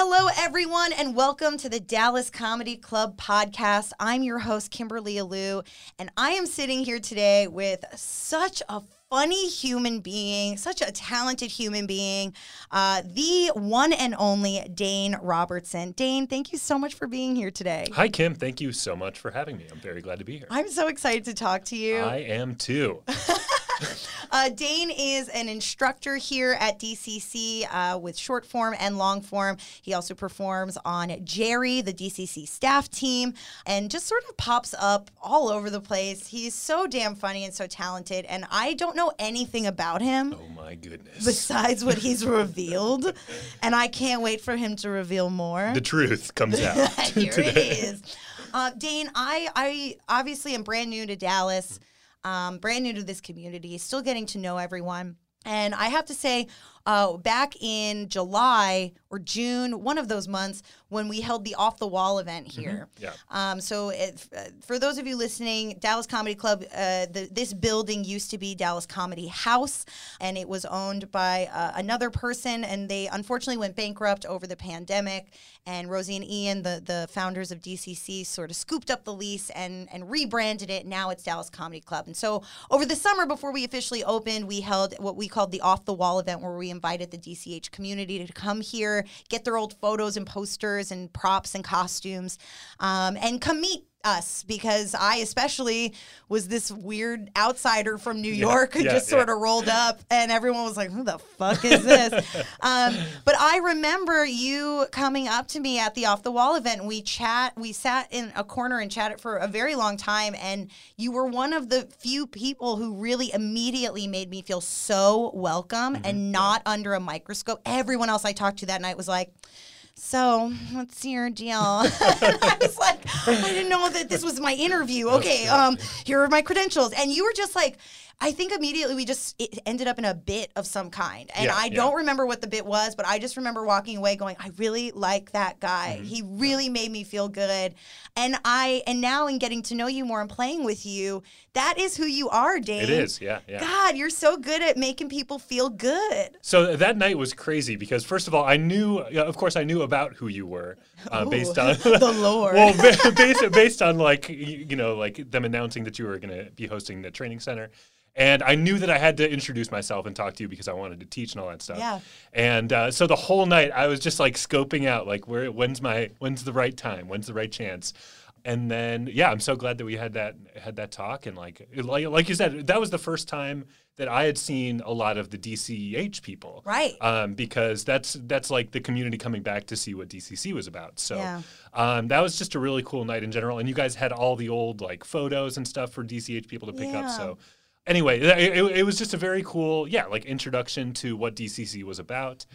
Hello, everyone, and welcome to the Dallas Comedy Club podcast. I'm your host, Kimberly Alou, and I am sitting here today with such a funny human being, such a talented human being, uh, the one and only Dane Robertson. Dane, thank you so much for being here today. Hi, Kim. Thank you so much for having me. I'm very glad to be here. I'm so excited to talk to you. I am too. Uh, Dane is an instructor here at DCC uh, with short form and long form. He also performs on Jerry, the DCC staff team, and just sort of pops up all over the place. He's so damn funny and so talented, and I don't know anything about him Oh my goodness. besides what he's revealed, and I can't wait for him to reveal more. the truth comes out Here today. it is. Uh, Dane, I, I obviously am brand new to Dallas, um, brand new to this community, still getting to know everyone. And I have to say, uh, back in July or June, one of those months, when we held the Off the Wall event here. Yeah. Um, so, it, uh, for those of you listening, Dallas Comedy Club, uh, the, this building used to be Dallas Comedy House, and it was owned by uh, another person, and they unfortunately went bankrupt over the pandemic. And Rosie and Ian, the, the founders of DCC, sort of scooped up the lease and, and rebranded it. Now it's Dallas Comedy Club. And so, over the summer, before we officially opened, we held what we called the Off the Wall event, where we invited the DCH community to come here, get their old photos and posters and props and costumes, um, and come meet us because I especially was this weird outsider from New York who yeah, just yeah. sort of rolled up and everyone was like, who the fuck is this? um, but I remember you coming up to me at the Off the Wall event. We chat, we sat in a corner and chatted for a very long time. And you were one of the few people who really immediately made me feel so welcome Mm-hmm. and not under a microscope. Everyone else I talked to that night was like, so what's your deal? I was like, I didn't know that this was my interview. Okay, um, here are my credentials. And you were just like, I think immediately we just it ended up in a bit of some kind. And Yeah, I yeah. don't remember what the bit was, but I just remember walking away going, I really like that guy. Mm-hmm. He really made me feel good. And I and now in getting to know you more and playing with you, that is who you are, Dave. It is, yeah, yeah. God, you're so good at making people feel good. So that night was crazy because first of all, I knew, of course, I knew about who you were uh, based on the lore. well, based based on like you you know like them announcing that you were going to be hosting the training center. And I knew that I had to introduce myself and talk to you because I wanted to teach and all that stuff. Yeah. And uh, so the whole night I was just like scoping out like where when's my when's the right time, when's the right chance. And then yeah, I'm so glad that we had that had that talk and like like like you said that was the first time that I had seen a lot of the DCH people. Right. Um, because that's that's like the community coming back to see what DCC was about. So Yeah. um, that was just a really cool night in general. And you guys had all the old like photos and stuff for DCH people to pick Yeah. up. So anyway, it, it, it was just a very cool, yeah, like introduction to what DCC was about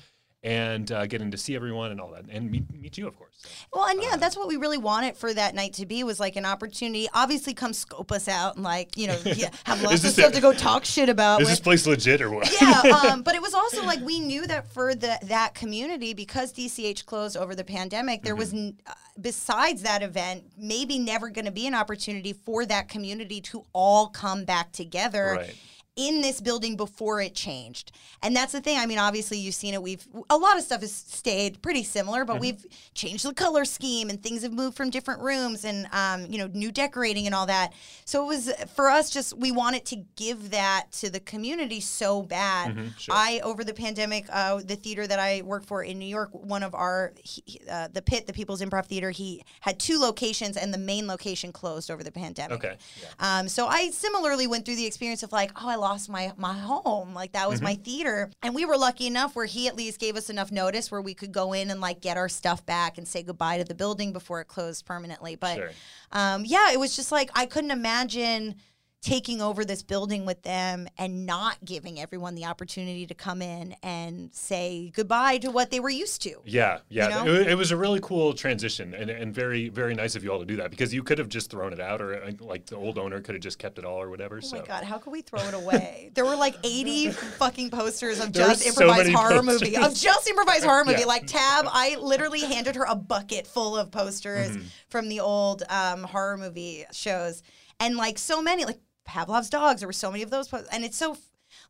and uh, getting to see everyone and all that and meet, meet you, of course. Well, and yeah, that's what we really wanted for that night to be was like an opportunity. Obviously, come scope us out and like you know yeah, have lots of stuff to go talk shit about. Is with. this place legit or what? yeah, um, but it was also like we knew that for the that community because DCH closed over the pandemic, there was Mm-hmm. n- uh, besides that event maybe never going to be an opportunity for that community to all come back together. Right. In this building before it changed, and that's the thing. I mean, obviously you've seen it. We've a lot of stuff has stayed pretty similar, Mm-hmm. but we've changed the color scheme and things have moved from different rooms and um, you know new decorating and all that. So it was for us just we wanted to give that to the community so bad. Mm-hmm, sure. I over the pandemic, uh, the theater that I work for in New York, one of our he, uh, the Pit, the People's Improv Theater, he had two locations, and the main location closed over the pandemic. Okay. Yeah. Um, so I similarly went through the experience of like, oh, I lost my my home, like that was my Mm-hmm. theater, and we were lucky enough where he at least gave us enough notice where we could go in and like get our stuff back and say goodbye to the building before it closed permanently. But Sure. um, yeah, it was just like I couldn't imagine taking over this building with them and not giving everyone the opportunity to come in and say goodbye to what they were used to. Yeah, yeah. know? It, it was a really cool transition and, and very, very nice of you all to do that because you could have just thrown it out or uh, like the old owner could have just kept it all or whatever. Oh so my god, how could we throw it away? there were like 80 fucking posters of There just were so improvised horror posters. movie. Of just improvised horror movie. Yeah. Like Tab, I literally handed her a bucket full of posters Mm-hmm. from the old um, horror movie shows. And like so many, like Pavlov's dogs, there were so many of those. And it's so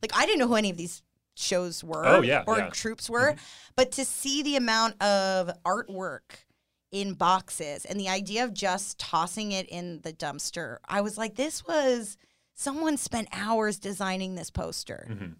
like I didn't know who any of these shows were Oh, yeah, or yeah. troupes were. But to see the amount of artwork in boxes and the idea of just tossing it in the dumpster, I was like, this was someone spent hours designing this poster. Mm-hmm.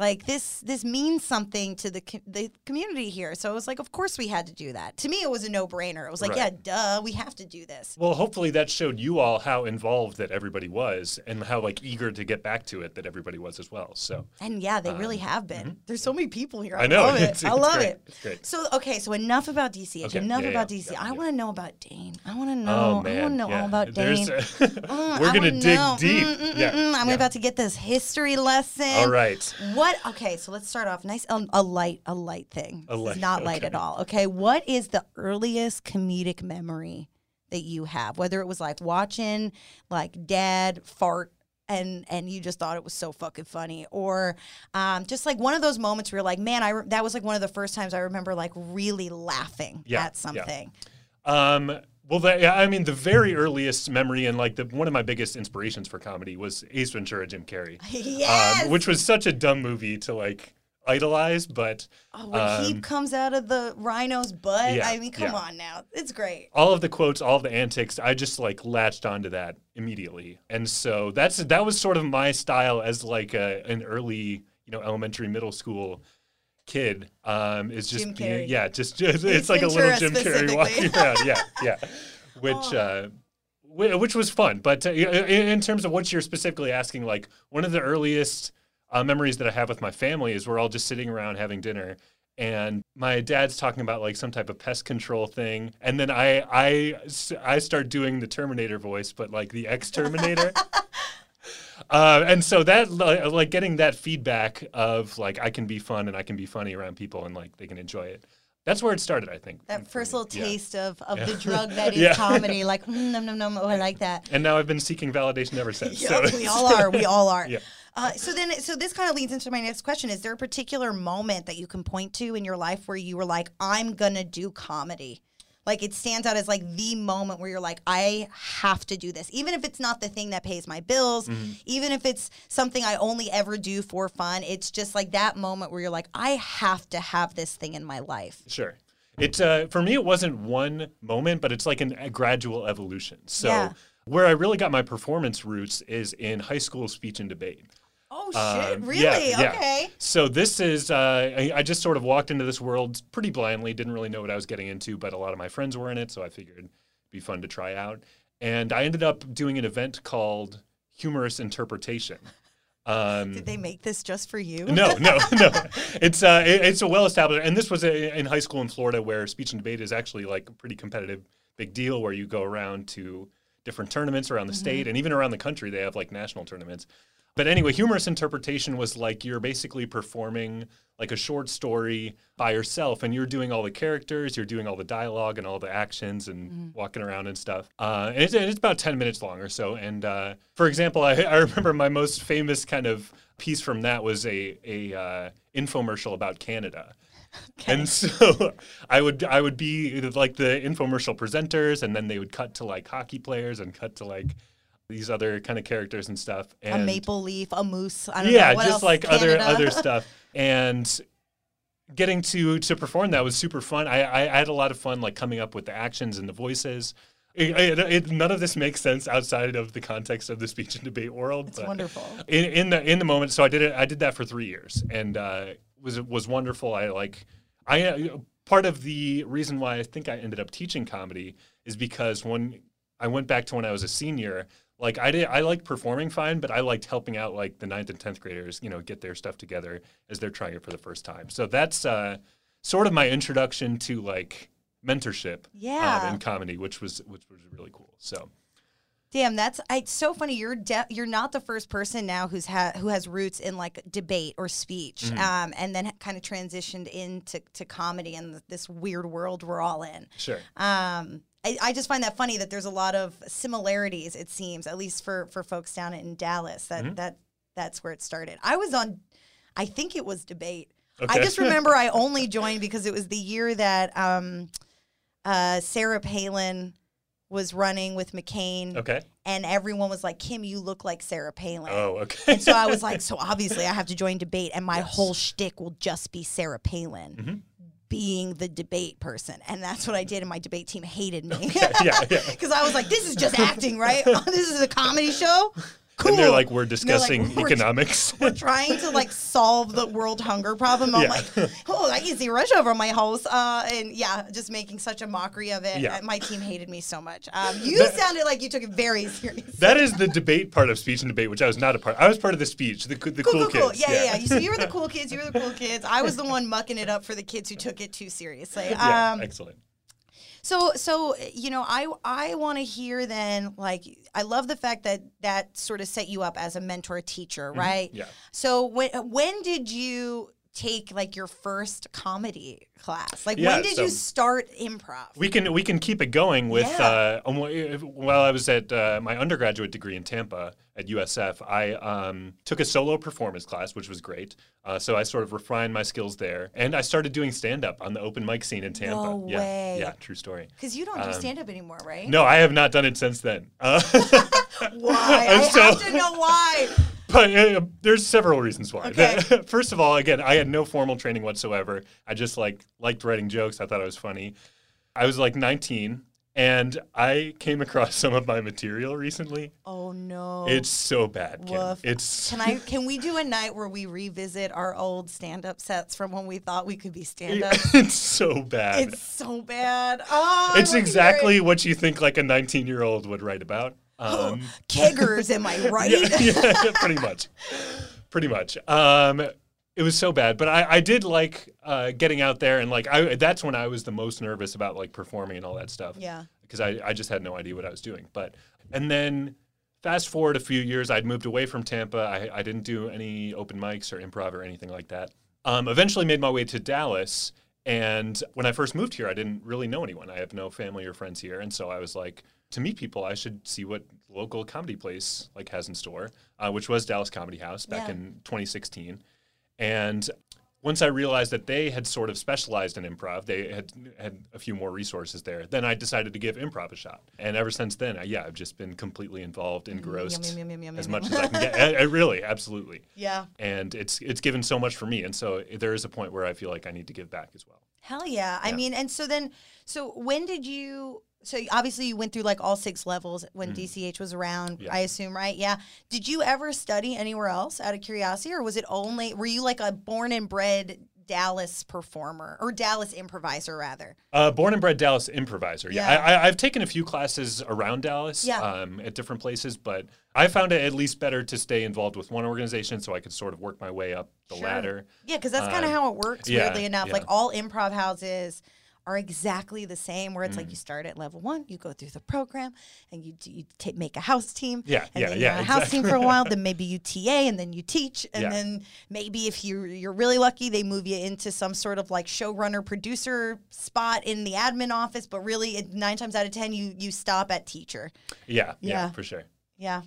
Like this, this means something to the co- the community here. So it was like, of course we had to do that. To me, it was a no brainer. It was like, Right. yeah, duh, we have to do this. Well, hopefully that showed you all how involved that everybody was and how like eager to get back to it that everybody was as well. So And yeah, they really have been. There's so many people here. I, Um, mm-hmm. I know, love it. it's- I love great. it. It's. So okay, so enough about DCH. Okay, Enough yeah, about yeah, DC. yeah, I want to know about Dane. I want to know. Oh I want to know yeah. all about Dane. a- Mm, We're I gonna dig know. deep. Mm, mm, yeah, mm, mm. I'm yeah. about to get this history lesson. All right. What? Okay, so let's start off nice. Um, a light, a light thing. A light, not light okay. at all. Okay, what is the earliest comedic memory that you have? Whether it was like watching like dad fart. And, and you just thought it was so fucking funny, or um, just like one of those moments where you're like, man, I that was like one of the first times I remember like really laughing Yeah, at something. Um, well, yeah, I mean, the very earliest memory and like the one of my biggest inspirations for comedy was Ace Ventura, Jim Carrey, yes. um, which was such a dumb movie to like idolize, but oh, when he um, comes out of the rhino's butt, yeah, I mean, come yeah. on now, it's great. all of the quotes, all of the antics, I just like latched onto that immediately, and so that's that was sort of my style as like a, an early, you know, elementary, middle school kid. Um, is just being, yeah, just, just it's like a little Jim Carrey walking around, yeah, yeah, which. Oh. Uh, which was fun, but uh, in, in terms of what you're specifically asking, like one of the earliest uh, memories that I have with my family is we're all just sitting around having dinner, and my dad's talking about like some type of pest control thing, and then I I I start doing the Terminator voice, but like the ex Terminator. Uh, and so that like getting that feedback of like I can be fun and I can be funny around people and like they can enjoy it. That's where it started, I think. That first little Yeah. taste of, of the drug that is Yeah. comedy, like mm, num num num. Oh, I like that. And now I've been seeking validation ever since. Yup, so we all are. We all are. Yeah. Uh, so then, so this kind of leads into my next question: Is there a particular moment that you can point to in your life where you were like, "I'm gonna do comedy"? Like it stands out as like the moment where you're like, "I have to do this," even if it's not the thing that pays my bills, Mm-hmm. even if it's something I only ever do for fun. It's just like that moment where you're like, "I have to have this thing in my life." Sure. It uh, for me, it wasn't one moment, but it's like an, a gradual evolution. So Yeah. where I really got my performance roots is in high school speech and debate. Oh shit! Um, really? yeah, yeah. Okay. So this is uh, I, I just sort of walked into this world pretty blindly, didn't really know what I was getting into, but a lot of my friends were in it, so I figured it'd be fun to try out. And I ended up doing an event called Humorous Interpretation. Um, Did they make this just for you? no, no, no. It's uh, it- it's a well established, and this was a, in high school in Florida where speech and debate is actually like a pretty competitive, big deal. Where you go around to different tournaments around the state and even around the country. They have like national tournaments. But anyway, humorous interpretation was like you're basically performing like a short story by yourself, and you're doing all the characters, you're doing all the dialogue and all the actions, and walking around and stuff. Uh, and it's, and it's about ten minutes long or so. And uh, for example, I, I remember my most famous kind of piece from that was a a uh, infomercial about Canada. And so I would I would be like the infomercial presenters, and then they would cut to like hockey players and cut to like these other kind of characters and stuff. A maple leaf, a moose. I don't yeah, know. Just else? like other Canada? other stuff. And getting to to perform that was super fun. I, I, I had a lot of fun like coming up with the actions and the voices. It, it, it- none of this makes sense outside of the context of the speech and debate world. It's wonderful. in, in the in the moment. So I did it. I did that for three years, and uh, was was wonderful. I like I uh, part of the reason why I think I ended up teaching comedy is because when I went back to when I was a senior. Like I did, I liked performing fine, but I liked helping out like the ninth and tenth graders, you know, get their stuff together as they're trying it for the first time. So that's uh, sort of my introduction to like mentorship um, in comedy, which was which was really cool. So Damn, that's I, it's so funny. You're de- you're not the first person now who's ha- who has roots in like debate or speech, Mm-hmm. um, and then kind of transitioned into to comedy and this weird world we're all in. sure, Um, I, I just find that funny that there's a lot of similarities. It seems, at least for for folks down in Dallas, that Mm-hmm. that that's where it started. I was on, I think it was debate. I just remember I only joined because it was the year that um, uh, Sarah Palin was running with McCain. Okay. And everyone was like, Kim, you look like Sarah Palin. Oh, okay. And so I was like, so obviously I have to join debate, and my whole shtick will just be Sarah Palin Mm-hmm. being the debate person. And that's what I did, and my debate team hated me. yeah, yeah. Because I was like, this is just acting, right? this is a comedy show? Cool. And they're like, we're they're like, discussing "We're- economics. We're trying to like solve the world hunger problem. I'm Yeah. like, oh, I can see Russia over my house. Uh, and yeah, just making such a mockery of it. Yeah. My team hated me so much. Um, you That- sounded like you took it very seriously. that is the debate part of speech and debate, which I was not a part. I was part of the speech, the, the cool, cool, cool, cool. kids. Yeah, yeah, yeah. So you were the cool kids. You were the cool kids. I was the one mucking it up for the kids who took it too seriously. Yeah, Um, excellent. So, so you know, I I want to hear then. Like, I love the fact that that sort of set you up as a mentor teacher, right? Mm-hmm. Yeah. So when when did you take like your first comedy class? Like, Yeah, when did so- you start improv? We can we can keep it going with Yeah. uh, um, while I was at uh, my undergraduate degree in Tampa at USF. I um, took a solo performance class, which was great. Uh, so I sort of refined my skills there, and I started doing stand up on the open mic scene in Tampa. No yeah, way. yeah, true story. Because you don't do stand up anymore, right? Um, No, I have not done it since then. Uh, Why? I so- have to know why. But uh, there's several reasons why. Okay. First of all, again, I had no formal training whatsoever. I just like liked writing jokes. I thought it was funny. I was like 19, and I came across some of my material recently. Oh no. It's so bad. Kim. It's Can I? Can we do a night where we revisit our old stand-up sets from when we thought we could be stand-up? it's so bad. it's so bad. Oh, It's exactly what you think like a 19 year old would write about. Um, keggers. Am I right? yeah, yeah, pretty much, pretty much. Um, it was so bad, but I, I did like uh, getting out there and like I that's when I was the most nervous about like performing and all that stuff. Yeah. because I, I just had no idea what I was doing. But and then fast forward a few years, I'd moved away from Tampa. I, I didn't do any open mics or improv or anything like that. Um, eventually made my way to Dallas. And when I first moved here, I didn't really know anyone. I have no family or friends here, and so I was like, to meet people, I should see what local comedy place like has in store, uh, which was Dallas Comedy House back Yeah. in 2016. And once I realized that they had sort of specialized in improv, they had had a few more resources there. Then I decided to give improv a shot, and ever since then, I, yeah, I've just been completely involved, engrossed yum, yum, yum, as much as I can get. I, I really, absolutely, Yeah. and it's it's given so much for me, and so there is a point where I feel like I need to give back as well. Hell yeah. I mean, and so then, so when did you? So obviously you went through like all six levels when DCH was around. Mm-hmm. Yeah. I assume, right? Yeah. Did you ever study anywhere else out of curiosity, or was it only? Were you like a born and bred Dallas performer or Dallas improviser rather? Uh, born and bred Dallas improviser. Yeah, Yeah. I, I, I've taken a few classes around Dallas Yeah. um, at different places, but I found it at least better to stay involved with one organization so I could sort of work my way up the Sure. ladder. Yeah, because that's kind of Um, how it works. weirdly enough, like all improv houses are exactly the same. Where it's Mm. like you start at level one, you go through the program, and you you ta make a house team. Yeah, and yeah, then yeah, a house team for a while. Then maybe you TA, and then you teach, and Yeah. then maybe if you you're really lucky, they move you into some sort of like showrunner producer spot in the admin office. But really, nine times out of ten, you you stop at teacher. Yeah, yeah, Yeah. for sure. Yeah.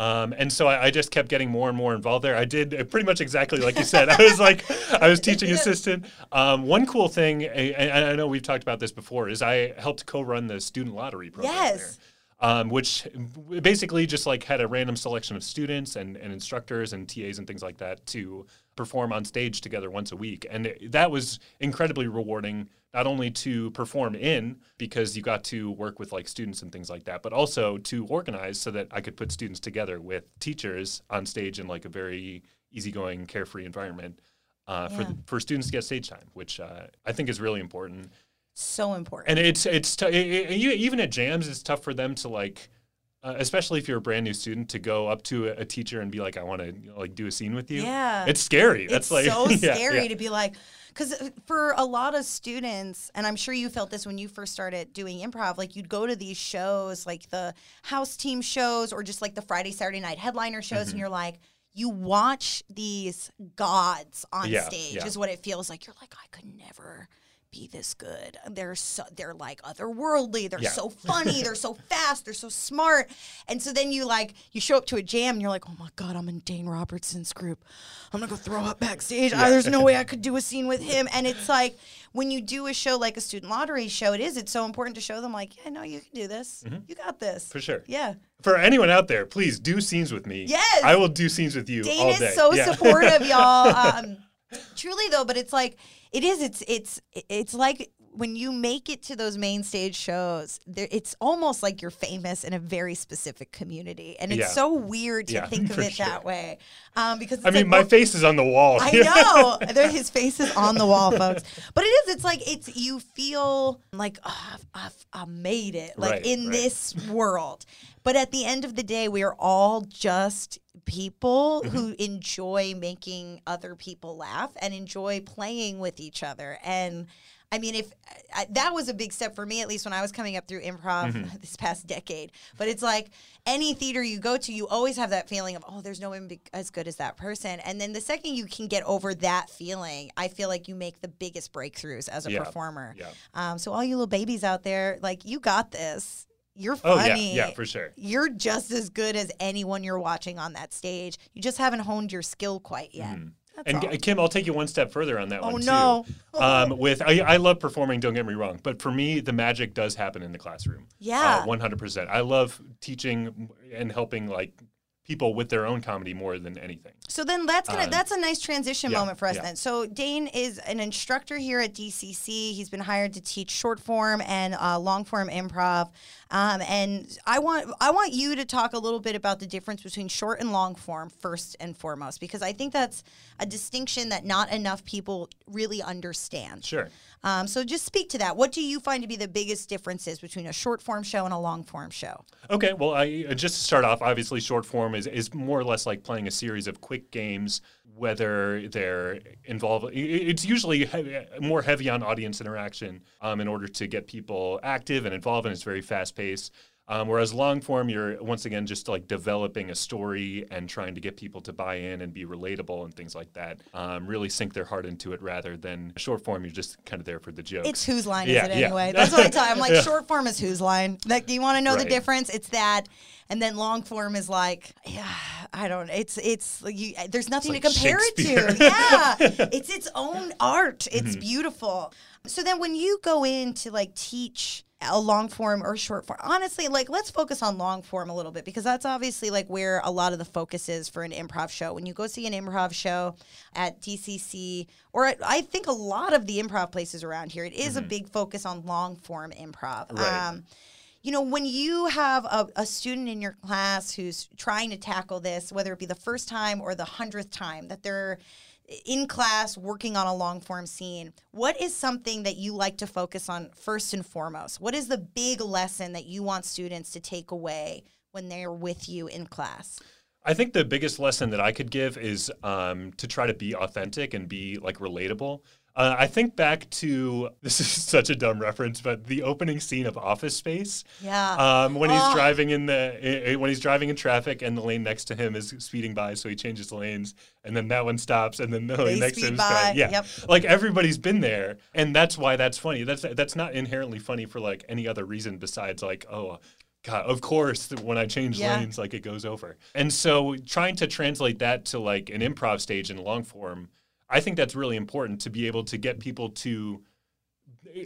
Um, and so I, I just kept getting more and more involved there. I did pretty much exactly like you said. I was like, I was teaching assistant. Um, one cool thing, and and I know we've talked about this before, is I helped co-run the student lottery program Yes. there. Um, which basically just like had a random selection of students and, and instructors and TAs and things like that to perform on stage together once a week. And it- that was incredibly rewarding, not only to perform in because you got to work with like students and things like that, but also to organize so that I could put students together with teachers on stage in like a very easygoing, carefree environment. Uh, for, Yeah. for students to get stage time, which uh, I think is really important So important. and it's it's t- it, it- even at jams it's tough for them to like uh, especially if you're a brand new student to go up to a, a teacher and be like i want to you know, like do a scene with you Yeah. it's scary that's it's like so yeah, scary yeah. to be like because for a lot of students and i'm sure you felt this when you first started doing improv like you'd go to these shows like the house team shows or just like the friday saturday night headliner shows Mm-hmm. and you're like you watch these gods on Yeah, stage is what it feels like you're like i could never be this good. They're so they're like otherworldly. They're Yeah. so funny. they're so fast. They're so smart. And so then you like you show up to a jam and you're like, oh my god, I'm in Dane Robertson's group. I'm gonna go throw up backstage. Ah, there's no way I could do a scene with him. And it's like when you do a show like a student lottery show, it is. It's so important to show them like, yeah, no, you can do this. You got this Mm-hmm. For sure. Yeah. For anyone out there, please do scenes with me. Yes! I will do scenes with you Dane is so Yeah. supportive, y'all. Um, truly though, but it's like it is. It's it's it's like when you make it to those main stage shows, there, it's almost like you're famous in a very specific community, and it's Yeah. so weird to Yeah, think of it that way. Um, because I mean, like, my well, face is on the wall. I know. There, his face is on the wall, folks. But it is. It's like it's. You feel like oh, I've, I've, I made it, like Right, in right. this world. But at the end of the day, we are all just people Mm-hmm. who enjoy making other people laugh and enjoy playing with each other. And I mean, if I, that was a big step for me, at least when I was coming up through improv Mm-hmm. this past decade. But it's like any theater you go to, you always have that feeling of, oh, there's no one as good as that person. And then the second you can get over that feeling, I feel like you make the biggest breakthroughs as a Yeah. performer. Yeah. Um, so all you little babies out there, like you got this. You're Oh yeah, funny. yeah, for sure. You're just as good as anyone you're watching on that stage. You just haven't honed your skill quite yet. That's. And all. Kim, I'll take you one step further on that Oh, one too. no. Um, with I, I love performing. Don't get me wrong, but for me, the magic does happen in the classroom. Yeah. one hundred percent. I love teaching and helping like people with their own comedy more than anything. So then that's gonna Um, that's a nice transition yeah, moment for us yeah. then. So Dane is an instructor here at DCC. He's been hired to teach short form and uh, long form improv. Um, and I want I want you to talk a little bit about the difference between short and long form first and foremost because I think that's a distinction that not enough people really understand. Sure. Um, so just speak to that. What do you find to be the biggest differences between a short form show and a long form show? Okay, well, I uh, just to start off, obviously, short form is, is more or less like playing a series of quick games, whether they're involved. It's usually heavy, more heavy on audience interaction um, in order to get people active and involved, and it's very fast paced. Um, whereas long form, you're once again just like developing a story and trying to get people to buy in and be relatable and things like that. Um, really sink their heart into it rather than short form. You're just kind of there for the joke. It's whose line Yeah, is it yeah. anyway? That's what I tell. you. I'm like Yeah. short form is whose line. Like, do you want to know the difference? It's that, and then long form is like, yeah, I don't. It's it's you. There's nothing like to compare it to. Yeah, it's its own art. It's Mm-hmm. beautiful. So then, when you go in to like teach a long form or short form, honestly, like let's focus on long form a little bit because that's obviously like where a lot of the focus is for an improv show. When you go see an improv show at DCC or at, I think a lot of the improv places around here, it is a big focus on long form improv. Mm-hmm. Right. Um, you know, when you have a, a student in your class who's trying to tackle this, whether it be the first time or the hundredth time that they're in class working on a long form scene, what is something that you like to focus on first and foremost? What is the big lesson that you want students to take away when they're with you in class? I think the biggest lesson that I could give is um, to try to be authentic and be like relatable. Uh, I think back to this is such a dumb reference, but the opening scene of Office Space. Yeah. Um, when he's Oh. driving in the when he's driving in traffic and the lane next to him is speeding by, so he changes lanes, and then that one stops, and then the They lane next to him is by. Yeah, yep. like everybody's been there, and that's why that's funny. That's that's not inherently funny for like any other reason besides like oh. God, of course, when I change Yeah. lanes, like it goes over. And so trying to translate that to like an improv stage in long form, I think that's really important to be able to get people to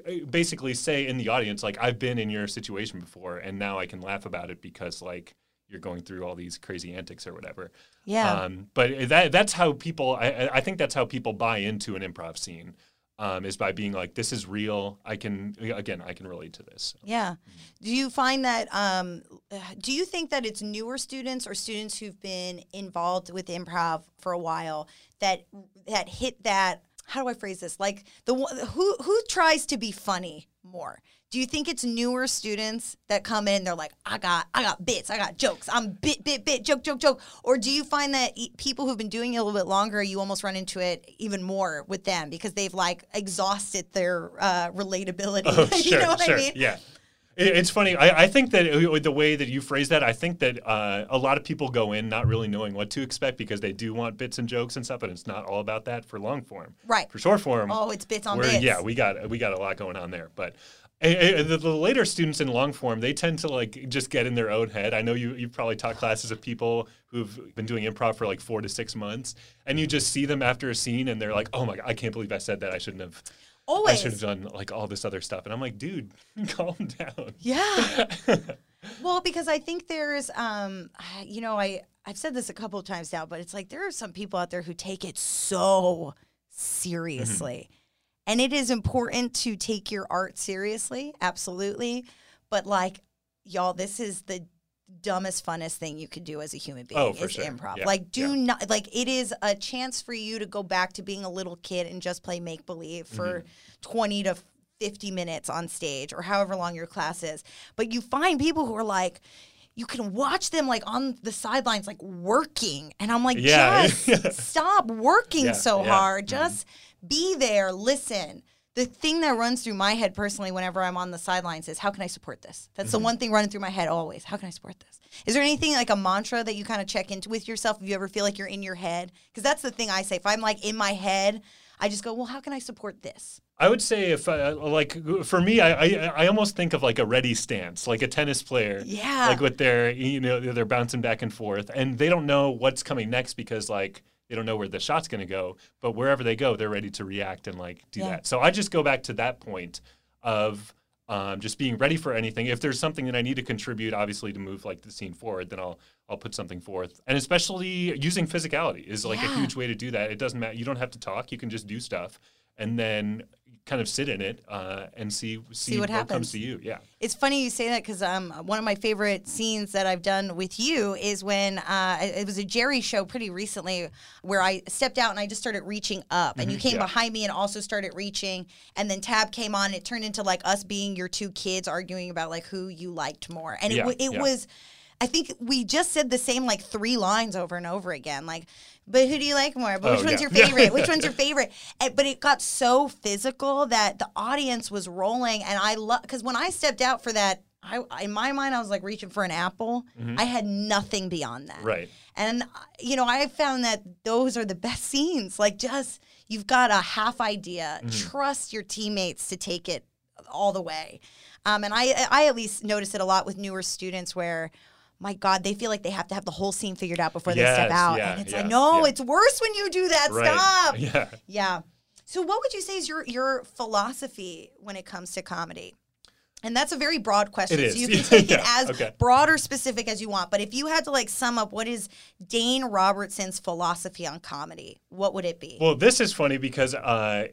uh, basically say in the audience, like, I've been in your situation before and now I can laugh about it because like you're going through all these crazy antics or whatever. Yeah. Um, but that that's how people I- I think that's how people buy into an improv scene. Um, is by being like, this is real. I can again, I can relate to this. Yeah. Do you find that, um, do you think that it's newer students or students who've been involved with improv for a while that, that hit that, how do I phrase this? Like the who, who tries to be funny more? Do you think it's newer students that come in? They're like, I got, I got bits, I got jokes. I'm bit, bit, bit, joke, joke, joke. Or do you find that people who've been doing it a little bit longer, you almost run into it even more with them because they've like exhausted their uh, relatability? Oh, you sure, know what sure, I mean? yeah. It- It's funny. I, I think that uh, the way that you phrase that, I think that uh, a lot of people go in not really knowing what to expect because they do want bits and jokes and stuff, but it's not all about that for long form. Right. For short form, Oh, it's bits on bits. Yeah, we got we got a lot going on there, but. The, the later students in long form, they tend to like just get in their own head. I know you you've probably taught classes of people who've been doing improv for like four to six months, and you just see them after a scene, and they're like, "Oh my god, I can't believe I said that. I shouldn't have. I Always. should have done like all this other stuff." And I'm like, "Dude, calm down." Yeah. well, because I think there's, um, you know, I I've said this a couple of times now, but it's like there are some people out there who take it so seriously, and it is important to take your art seriously, absolutely. But like, y'all, this is the dumbest funnest thing you could do as a human being Oh, is sure. improv Yeah, like do yeah. not like it is a chance for you to go back to being a little kid and just play make believe for Mm-hmm. 20 to 50 minutes on stage or however long your class is but you find people who are like you can watch them like on the sidelines like working and i'm like Yeah. just stop working Yeah, so yeah. hard just be there listen the thing that runs through my head personally whenever I'm on the sidelines is how can I support this? That's Mm-hmm. the one thing running through my head always. How can I support this? Is there anything like a mantra that you kind of check into with yourself if you ever feel like you're in your head? Because that's the thing I say. If I'm like in my head, I just go, well, how can I support this? I would say if uh, like for me, I, I I almost think of like a ready stance, like a tennis player, Yeah. like with their you know they're bouncing back and forth, and they don't know what's coming next because like they don't know where the shot's going to go, but wherever they go, they're ready to react and like do Yeah. that. So I just go back to that point of um, just being ready for anything. If there's something that I need to contribute, obviously to move like the scene forward, then I'll I'll put something forth. And especially using physicality is like a huge way to do that. It doesn't matter. You don't have to talk. You can just do stuff, and then kind of sit in it uh, and see see, what what, happens. comes to you. Yeah. It's funny you say that because um, one of my favorite scenes that I've done with you is when uh, it was a Jerry show pretty recently where I stepped out and I just started reaching up, and you came Mm-hmm. yeah. behind me and also started reaching, and then Tab came on. It turned into like us being your two kids arguing about like who you liked more, and it Yeah, wa- it yeah. was. I think we just said the same like three lines over and over again. Like, but who do you like more? But which Oh, one's yeah. your favorite? Which one's your favorite? And, but it got so physical that the audience was rolling, and I love because when I stepped out for that, I in my mind I was like reaching for an apple. I had nothing beyond that. Mm-hmm. Right. And uh, you know, I found that those are the best scenes. Like just you've got a half idea. Mm-hmm. Trust your teammates to take it all the way. Um, and I I at least notice it a lot with newer students where my God, they feel like they have to have the whole scene figured out before they step out. yeah, and it's yeah, like, no, yeah. it's worse when you do that. Right. Stop. Yeah. Yeah. So what would you say is your your philosophy when it comes to comedy? And that's a very broad question. It So you can take it as okay. broad or specific as you want. But if you had to like sum up what is Dane Robertson's philosophy on comedy, what would it be? Well, this is funny because uh,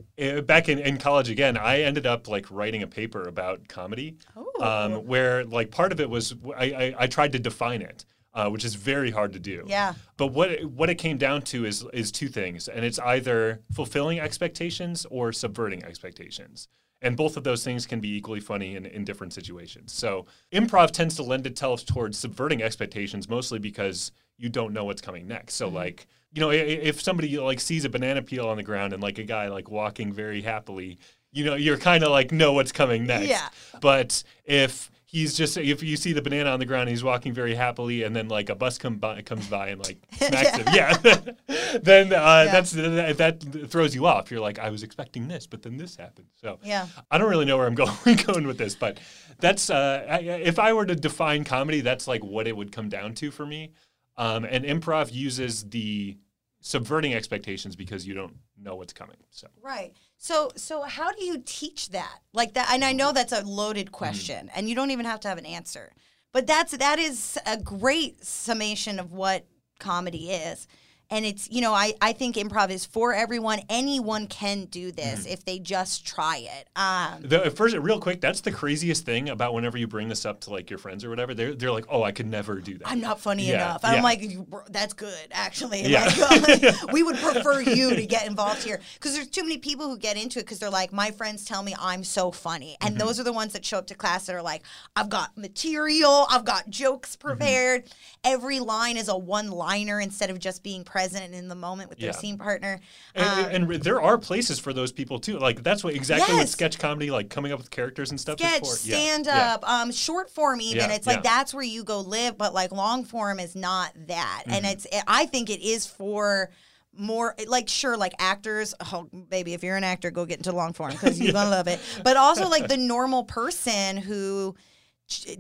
back in, in college again, I ended up like writing a paper about comedy, Ooh. um, where like part of it was I, I, I tried to define it, uh, which is very hard to do. Yeah. But what it, what it came down to is is two things, and it's either fulfilling expectations or subverting expectations. And both of those things can be equally funny in, in different situations. So improv tends to lend itself towards subverting expectations, mostly because you don't know what's coming next. Mm-hmm. So like, you know, if somebody like sees a banana peel on the ground and like a guy like walking very happily, you know, you're kind of like know what's coming next. Yeah. But if he's just if you see the banana on the ground, he's walking very happily, and then like a bus come by, comes by and like smacks him, yeah, then uh, that's that, that throws you off. You're like, I was expecting this, but then this happened. So Yeah. I don't really know where I'm going going with this, but that's uh, I, if I were to define comedy, that's like what it would come down to for me. Um, and improv uses the subverting expectations because you don't know what's coming. So Right. So so how do you teach that? Like that and I know that's a loaded mm-hmm. question and you don't even have to have an answer. But that's that is a great summation of what comedy is. And it's, you know, I, I think improv is for everyone. Anyone can do this if they just try it. Um, The first, real quick, that's the craziest thing about whenever you bring this up to like your friends or whatever. They're they're like, oh, I could never do that. I'm not funny Yeah, enough. I'm like, that's good, actually. Yeah. Like, we would prefer you to get involved here because there's too many people who get into it because they're like, my friends tell me I'm so funny, and Mm-hmm. those are the ones that show up to class that are like, I've got material, I've got jokes Mm-hmm. prepared. Every line is a one-liner instead of just being present and in the moment with their Yeah. scene partner. And, Um, and there are places for those people too. Like that's what exactly what sketch comedy, like coming up with characters and stuff. sketch, is for. Yeah, stand yeah. up, um, short form. Even Yeah, it's like yeah. that's where you go live, but like long form is not that. And Mm-hmm. it's I think it is for more like sure like actors oh baby if you're an actor go get into long form because you're gonna love it but also like the normal person who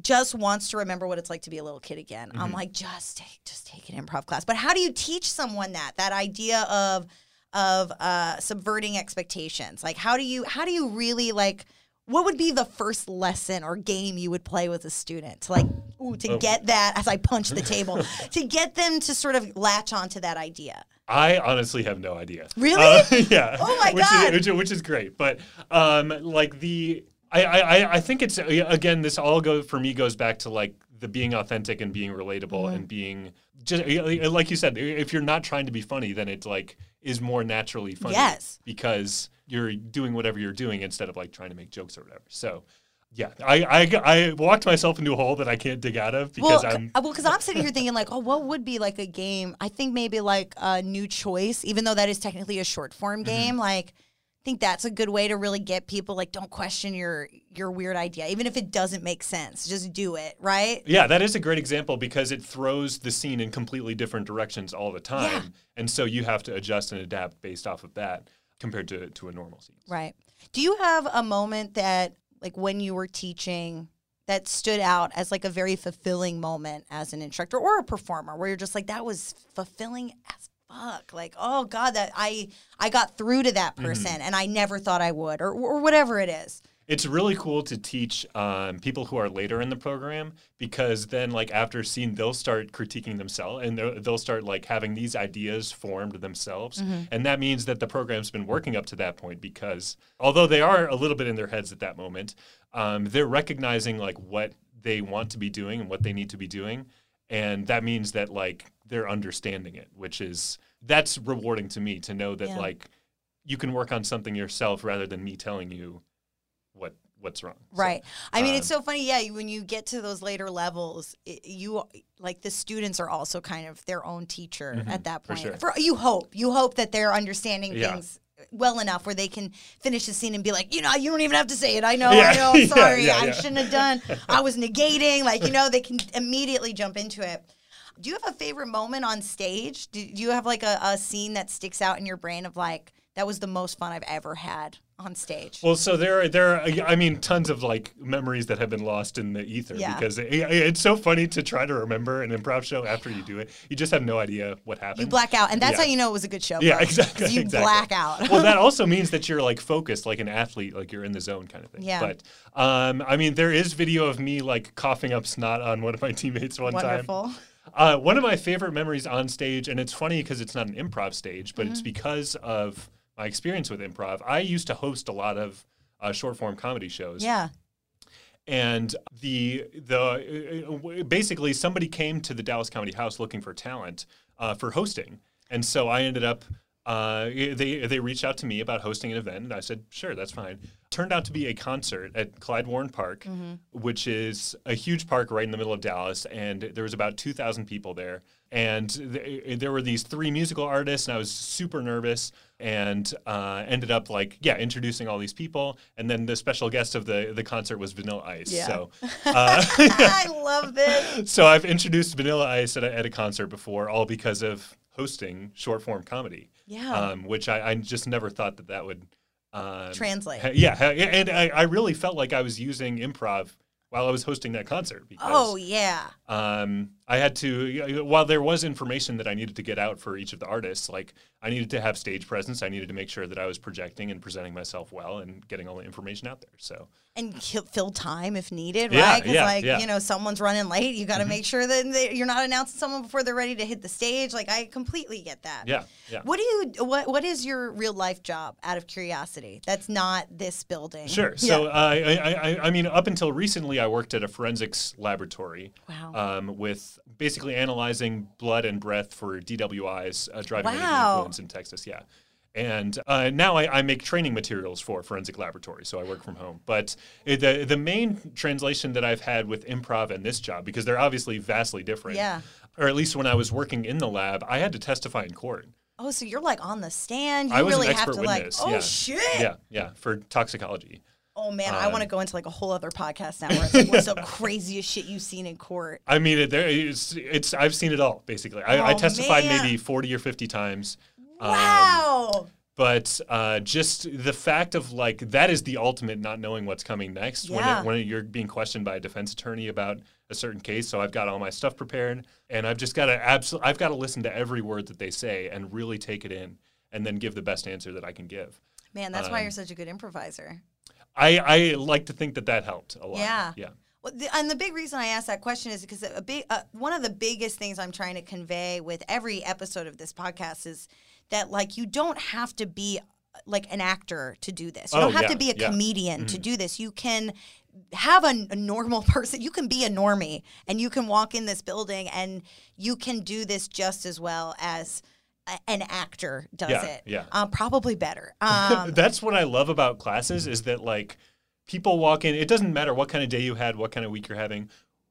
just wants to remember what it's like to be a little kid again Mm-hmm. i'm like just take just take an improv class but how do you teach someone that that idea of of uh subverting expectations like how do you how do you really like what would be the first lesson or game you would play with a student to like ooh, to Oh. get that as I punch the table to get them to sort of latch onto that idea? I honestly have no idea. Really? Uh, yeah. Oh my which God. Is, which, which is great, but um, like the I, I I- think it's again this all go for me goes back to like the being authentic and being relatable Mm-hmm. and being just like you said if you're not trying to be funny then it like is more naturally funny Yes. because you're doing whatever you're doing instead of like trying to make jokes or whatever so yeah I I, I walked myself into a hole that I can't dig out of because well, I'm uh, well, because I'm sitting here thinking like, oh, what would be like a game? I think maybe like a new choice, even though that is technically a short form Mm-hmm. game. Like, I think that's a good way to really get people like, don't question your your weird idea, even if it doesn't make sense. Just do it, right? Yeah, that is a great example because it throws the scene in completely different directions all the time. Yeah. And so you have to adjust and adapt based off of that compared to, to a normal scene. Right. Do you have a moment that, like, when you were teaching, that stood out as like a very fulfilling moment as an instructor or a performer, where you're just like, that was fulfilling as fuck. Like, oh god, that I I got through to that person, and I never thought I would, or or whatever it is. It's really cool to teach um, people who are later in the program because then, like after a scene, they'll start critiquing themselves and they'll, they'll start like having these ideas formed themselves, and that means that the program's been working up to that point because although they are a little bit in their heads at that moment, um, they're recognizing like what they want to be doing and what they need to be doing, and that means that like they're understanding it, which is that's rewarding to me to know that Yeah. like you can work on something yourself rather than me telling you what what's wrong. So, Right. I mean, it's um, so funny. Yeah, when you get to those later levels, it, you like the students are also kind of their own teacher at that Mm-hmm. for point. sure. you hope, you hope that they're understanding Yeah. things well enough where they can finish the scene and be like, you know, you don't even have to say it. I know, Yeah. I know. I'm sorry. yeah, I shouldn't have done. I was negating. Like, you know, they can immediately jump into it. Do you have a favorite moment on stage? Do, do you have like a, a scene that sticks out in your brain of like that was the most fun I've ever had on stage? Well, so there, are, there are, I mean, tons of like memories that have been lost in the ether Yeah. because it, it's so funny to try to remember an improv show after you do it. You just have no idea what happened. You black out, and that's Yeah. how you know it was a good show. Yeah, folks, exactly. You exactly. black out. well, that also means that you're like focused, like an athlete, like you're in the zone kind of thing. Yeah. But um, I mean, there is video of me like coughing up snot on one of my teammates one time. Uh, one of my favorite memories on stage, and it's funny because it's not an improv stage, but Mm-hmm. it's because of my experience with improv. I used to host a lot of uh, short form comedy shows. Yeah. And the the uh, basically somebody came to the Dallas Comedy House looking for talent uh, for hosting, and so I ended up. Uh, they they reached out to me about hosting an event, and I said, "Sure, that's fine." Turned out to be a concert at Clyde Warren Park, which is a huge park right in the middle of Dallas, and there was about two thousand people there. And th- there were these three musical artists, and I was super nervous, and uh, ended up like yeah introducing all these people, and then the special guest of the the concert was Vanilla Ice. Yeah. So. Uh, I love this. so I've introduced Vanilla Ice at a, at a concert before, all because of hosting short form comedy. Yeah. Um, which I, I just never thought that that would um, Translate. yeah, and I, I really felt like I was using improv while I was hosting that concert because Oh yeah. um, I had to, while there was information that I needed to get out for each of the artists, like I needed to have stage presence. I needed to make sure that I was projecting and presenting myself well and getting all the information out there. So, And fill time if needed, Yeah, right? Because yeah, like yeah. Mm-hmm. you know, someone's running late. You got to make sure that they, you're not announcing someone before they're ready to hit the stage. Like I completely get that. yeah, yeah. What do you? What What is your real life job? Out of curiosity, that's not this building. Sure. So uh, I, I, I, I mean, up until recently, I worked at a forensics laboratory. Wow. Um, with basically analyzing blood and breath for DWIs, uh, driving under Wow. influence in Texas. Yeah. And uh, now I, I make training materials for forensic laboratory, so I work from home. But the the main translation that I've had with improv and this job, because they're obviously vastly different, Yeah. or at least when I was working in the lab, I had to testify in court. Oh, so you're like on the stand. You I was an really have expert to like. witness, Oh yeah. shit. Yeah, yeah, for toxicology. Oh man, I want to Um, go into like a whole other podcast now where it's like, what's the craziest shit you've seen in court? I mean, it, there, it's, it's I've seen it all basically. I, I Oh, testified man. maybe forty or fifty times. Um, Wow. but uh, just the fact of like that is the ultimate not knowing what's coming next Yeah. when, it, when you're being questioned by a defense attorney about a certain case. So I've got all my stuff prepared, and I've just got to absolutely I've got to listen to every word that they say and really take it in, and then give the best answer that I can give. Man, that's why um, you're such a good improviser. I, I like to think that that helped a lot. Yeah. yeah. Well, the, and the big reason I asked that question is because a big uh, one of the biggest things I'm trying to convey with every episode of this podcast is that like you don't have to be like an actor to do this. You Oh, don't have yeah, to be a yeah. comedian to do this. You can have a, a normal person. You can be a normie and you can walk in this building and you can do this just as well as an actor does Yeah, it. yeah. Um, probably better. Um, That's what I love about classes is that like people walk in. It doesn't matter what kind of day you had, what kind of week you're having,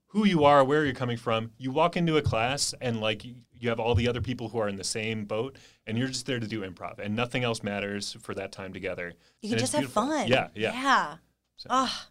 who you are, where you're coming from. You walk into a class and like you- have all the other people who are in the same boat, and you're just there to do improv, and nothing else matters for that time together. You can just have fun. Yeah, yeah. Yeah. Ah.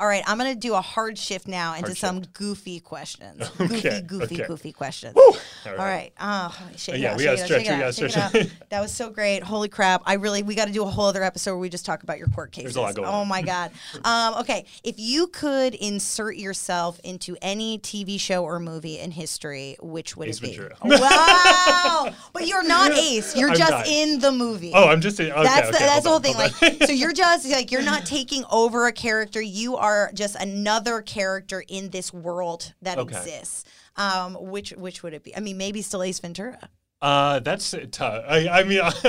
All right, I'm going to do a hard shift now into Hard some goofy questions. Okay, Goofy, goofy, okay. goofy questions. All All right. Oh, shake Yeah, out, we gotta it out, stretch, it we out, gotta it stretch. out. That was so great. Holy crap. I really, we got to do a whole other episode where we just talk about your court cases. There's a lot going oh on. my God. Um, okay. If you could insert yourself into any TV show or movie in history, which would Ace it be? Ventura. Wow. but you're not Ace. You're I'm just not. in the movie. Oh, I'm just saying. Okay, That's the, okay, that's the whole hold thing. Like, so you're just like you're not taking over a character. You are just another character in this world that Okay. exists. Um, which which would it be? I mean, maybe still Ace Ventura. Uh, that's tough. I, I mean,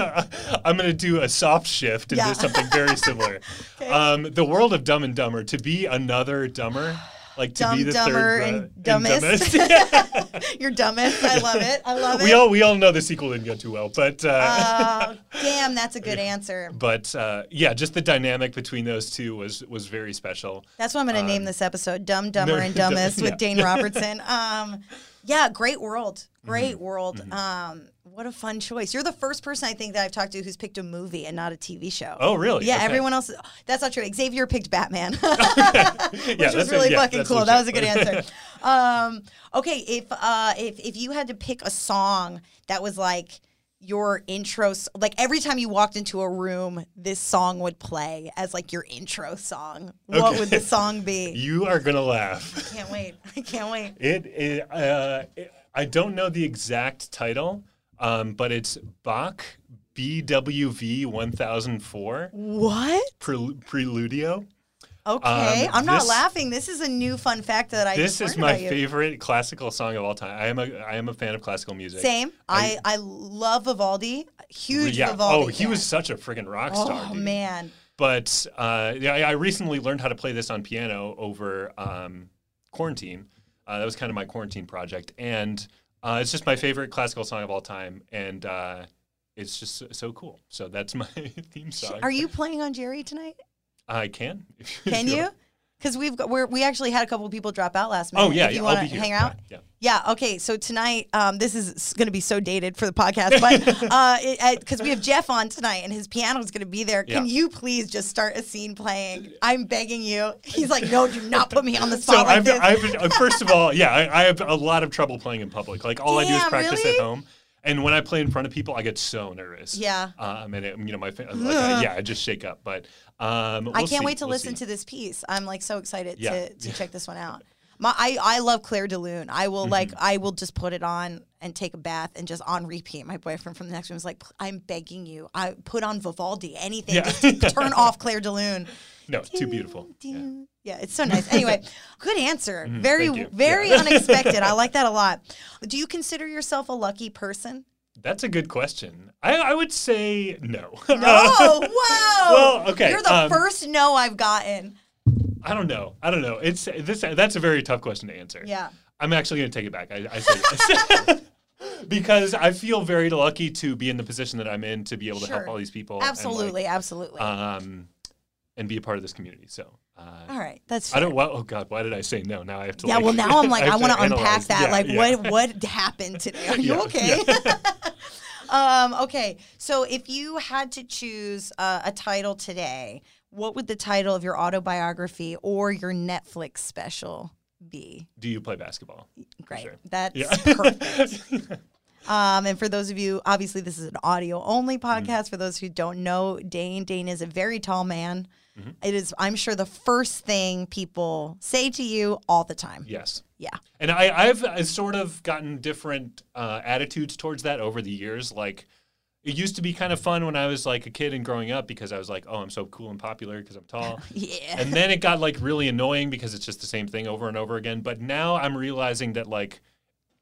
I'm going to do a soft shift into Yeah. something very similar. um, the world of Dumb and Dumber. To be another dumber, like to Dumb, be the dumber, third and dumbest. dumbest. You're dumbest. I love it. I love we it. all we all know the sequel didn't go too well, but uh, Oh, damn, that's a good answer. but uh, yeah, just the dynamic between those two was was very special. That's what I'm going to name this episode: "Dumb, Dumber, and dumb- Dumbest" with yeah. Dane Robertson. Um, yeah, great world, great Mm-hmm. world. Um, what a fun choice! You're the first person I think that I've talked to who's picked a movie and not a TV show. Oh, really? Yeah, Okay. everyone else. That's not true. Xavier picked Batman, which yeah, was that's a- really yeah, fucking cool. That was a good answer. um, okay, if uh, if if you had to pick a song that was like your intro, like every time you walked into a room, this song would play as like your intro song. What would the song be? You are gonna laugh. I can't wait. I can't wait. It, it, uh, it I don't know the exact title, um, but it's Bach BWV 1004 What? Prel- Preludio. Okay, Um, I'm not this- laughing. This is a new fun fact that I This is my favorite classical song of all time. I am a I am a fan of classical music. Same. I, I love Vivaldi. Huge yeah. Vivaldi. Oh, he fan. was such a friggin' rock star. Oh dude. man. But uh, yeah, I I recently learned how to play this on piano over um, quarantine. Uh, that was kind of my quarantine project, and uh, it's just my favorite classical song of all time, and uh, it's just so, so cool. So that's my theme song. Are you playing on Jerry tonight? I can. Can you? Because we've got, we're, we actually had a couple of people drop out last minute. Oh yeah, if you yeah. Want to hang out. Yeah. Yeah. Okay. So tonight, um, this is going to be so dated for the podcast, but because we have Jeff on tonight and his piano is going to be there. Can Yeah. you please just start a scene playing? I'm begging you. He's like, no, do not put me on the So like I've, this. I've, uh, first of all, yeah, I, I have a lot of trouble playing in public. Like all I do is practice really? at home, and when I play in front of people, I get so nervous. Yeah. Um, and it, you know, my like, I, yeah, I just shake up. But um, I we'll can't see. wait to We'll listen see. to this piece. I'm like so excited Yeah. to, to check this one out. My, I, I love Clair de Lune. I will like Mm-hmm. I will just put it on and take a bath and just on repeat. My boyfriend from the next room was like, I'm begging you. I put on Vivaldi, anything. Yeah. Just turn off Clair de Lune. No, it's too beautiful. Yeah. Yeah. yeah, it's so nice. Anyway, good answer. Mm-hmm. Very very Yeah. unexpected. I like that a lot. Do you consider yourself a lucky person? That's a good question. I, I would say no. No. Whoa. Well, okay, You're the um, first no I've gotten. I don't know. I don't know. It's this. That's a very tough question to answer. Yeah. I'm actually going to take it back. I, I say yes. because I feel very lucky to be in the position that I'm in to be able to Sure. help all these people. and, like, Absolutely, absolutely. um, and be a part of this community. So All right, that's I don't. Well, oh God, why did I say no? Now I have to. Yeah, like, well, now I'm like, I have want to unpack that. Yeah, like, yeah. what what happened today? Are you Yeah, okay? um, okay, so if you had to choose uh, a title today, what would the title of your autobiography or your Netflix special be? Do you play basketball? Great, sure. that's perfect. Um, and for those of you, obviously, this is an audio only Mm-hmm. podcast. For those who don't know, Dane, Dane is a very tall man. Mm-hmm. It is, I'm sure, the first thing people say to you all the time. yes. Yeah. And I, I've uh, sort of gotten different uh, attitudes towards that over the years. Like, it used to be kind of fun when I was like a kid and growing up because I was like, oh, I'm so cool and popular because I'm tall. Yeah. and then it got like really annoying because it's just the same thing over and over again. But now I'm realizing that like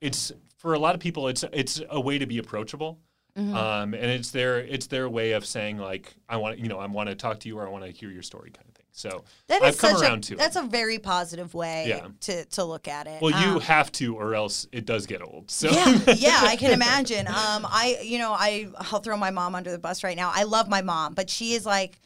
it's for a lot of people it's it's a way to be approachable. Mm-hmm. Um, and it's their it's their way of saying like I want you know I want to talk to you or I want to hear your story kind of thing. So That I've come around a to that's it. a very positive way Yeah. to, to look at it. Well, you Um, have to, or else it does get old. So yeah, yeah, I can imagine. Um, I, you know, I, I'll throw my mom under the bus right now. I love my mom, but she is like,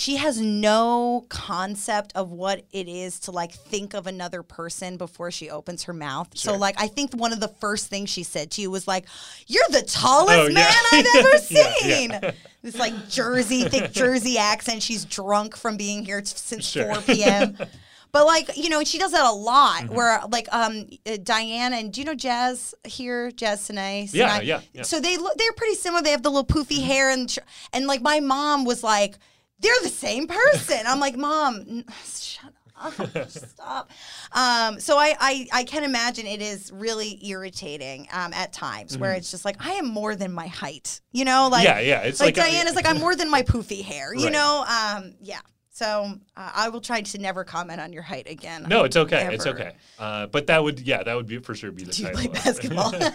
she has no concept of what it is to like think of another person before she opens her mouth. So, like, I think one of the first things she said to you was like, "You're the tallest Oh, yeah. man I've ever seen." yeah. This like Jersey, thick Jersey accent. She's drunk from being here since Sure. 4 p.m. But like you know, she does that a lot. Mm-hmm. Where like um uh, Diane and do you know Jazz here, Jazz Sinai? Yeah, yeah, yeah. So they look they're pretty similar. They have the little poofy hair and and like my mom was like, they're the same person. I'm like, mom, n- shut up, stop. Um, so I, I I can imagine it is really irritating um, at times where it's just like I am more than my height. You know, like Mm-hmm. Yeah, yeah, it's like, like Diane is like I'm more than my poofy hair. You Right. know, um, yeah. So uh, I will try to never comment on your height again. no, it's okay, it's okay. Uh, but that would yeah, that would be for sure be the Do you title. play basketball?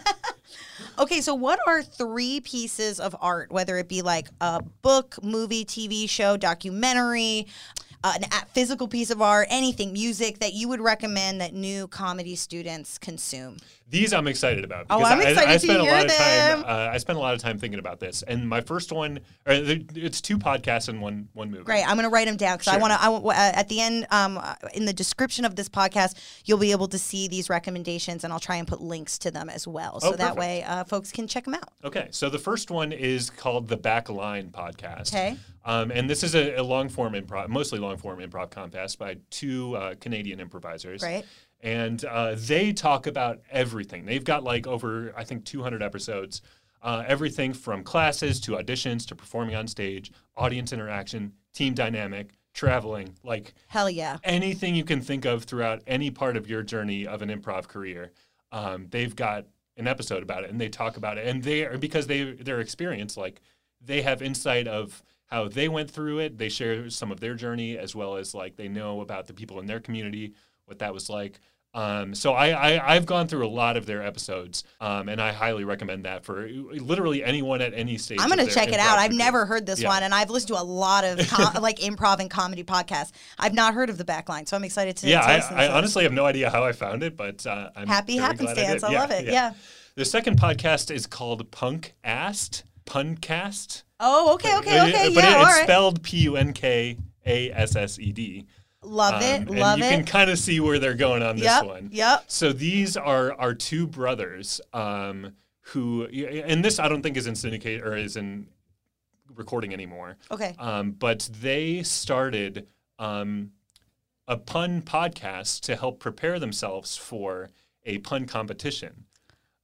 okay, so what are three pieces of art, whether it be like a book, movie, TV show, documentary, uh, an a- physical piece of art, anything, music that you would recommend that new comedy students consume? These I'm excited about. Oh, because I'm excited I, to spent a hear lot of time. them. Uh, I spent a lot of time thinking about this, and my first one, the- it's two podcasts and one one movie. Great. I'm going to write them down because I want to. I uh, at the end, um, uh, in the description of this podcast, you'll be able to see these recommendations, and I'll try and put links to them as well, so Oh, that way uh, folks can check them out. Okay, so the first one is called the Backline Podcast. Okay. Um, and this is a, a long form improv, mostly long form improv contest by two uh, Canadian improvisers. Great. And uh, they talk about everything. They've got like over, I think, 200 episodes. Uh, everything from classes to auditions to performing on stage, audience interaction, team dynamic, traveling, like Hell yeah. anything you can think of throughout any part of your journey of an improv career. Um, they've got an episode about it, and they talk about it, and they are because they their experience, like they have insight of how they went through it. They share some of their journey as well as like they know about the people in their community, what that was like. Um, so I, I I've gone through a lot of their episodes, um, and I highly recommend that for literally anyone at any stage. I'm going to check it out. I've never heard this Yeah. one, and I've listened to a lot of com- like improv and comedy podcasts. I've not heard of the backline, so I'm excited to. Yeah, to I, I honestance have no idea how I found it, but uh, I'm Happy happenstance. I, I, did. love it. Yeah. The second podcast is called Punk Ast, Punkcast. Oh, okay, okay, okay. But yeah, it- it's right. spelled P U N K A S S E D. love it. Um, and Love you it. You can kind of see where they're going on this yep. one. Yep. So these are our two brothers um, who, and this I don't think is in syndicate or is in recording anymore. Okay. Um, but they started um, a pun podcast to help prepare themselves for a pun competition.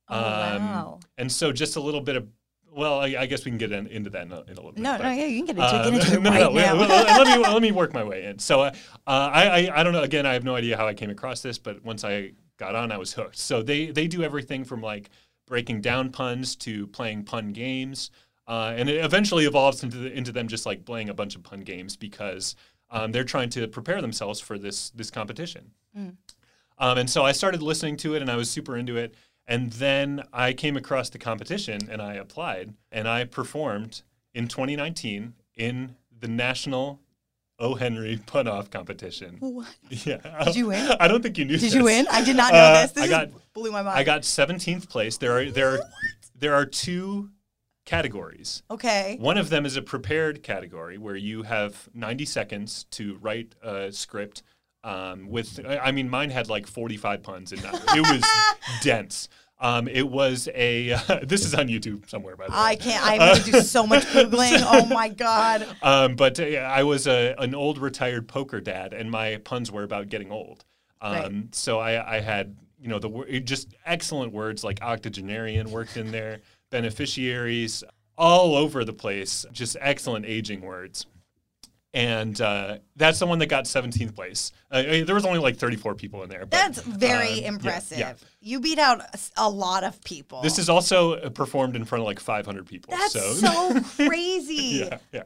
Oh, wow. And so, just a little bit of, well, I, I guess we can get in, into that in a, in a little bit. No, but- no, yeah, you can get into, uh, get into it no, right no, now. wait, let me let me work my way in. So uh, I, I I don't know. Again, I have no idea how I came across this, but once I got on, I was hooked. So they they do everything from like breaking down puns to playing pun games, uh, and it eventually evolves into the, into them just like playing a bunch of pun games because um, they're trying to prepare themselves for this this competition. Mm. Um, and so I started listening to it, and I was super into it. And then I came across the competition, and I applied, and I performed in 2019 in the national O. Henry pun off competition. What? Yeah. Did you win? I don't think you knew. Did this. you win? I did not know Uh, this. This I got blew my mind. I got 17th place. There are there are there are two categories. Okay. One of them is a prepared category where you have 90 seconds to write a script. Um, with, I I mean, mine had like 45 puns in that. It was dense. Um, it was a. this is on YouTube somewhere, by the way. I can't. I'm going to do so much Googling. Oh my God. Um, but uh, I was a, an old retired poker dad, and my puns were about getting old. Um, Right. So I, I had, you know, the just excellent words like octogenarian worked in there, beneficiaries, all over the place. Just excellent aging words. And uh, that's the one that got 17th place. Uh, there was only like 34 people in there. But, That's very yeah, impressive. yeah. You beat out a lot of people. This is also uh, performed in front of like 500 people. That's so, so crazy. yeah, yeah.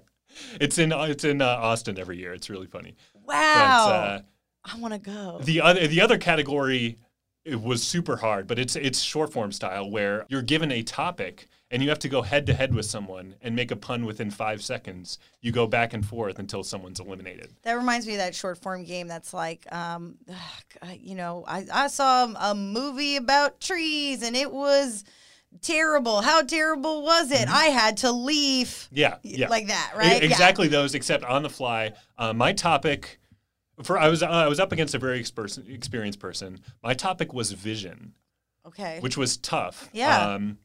It's in it's in uh, Austin every year. It's really funny. Wow. But, uh, I want to go. The other the other category it was super hard, but it's it's short form style where you're given a topic and you have to go head to head with someone and make a pun within five seconds. You go back and forth until someone's eliminated. That reminds me of that short form game that's like, um, you know, I, I saw a movie about trees and it was terrible. How terrible was it? I had to leave. Yeah, yeah, Like that, right? Yeah. exactly those, except on the fly. Uh, my topic for I was uh, I was up against a very experienced person. My topic was vision. Okay. which was tough. Yeah. Um,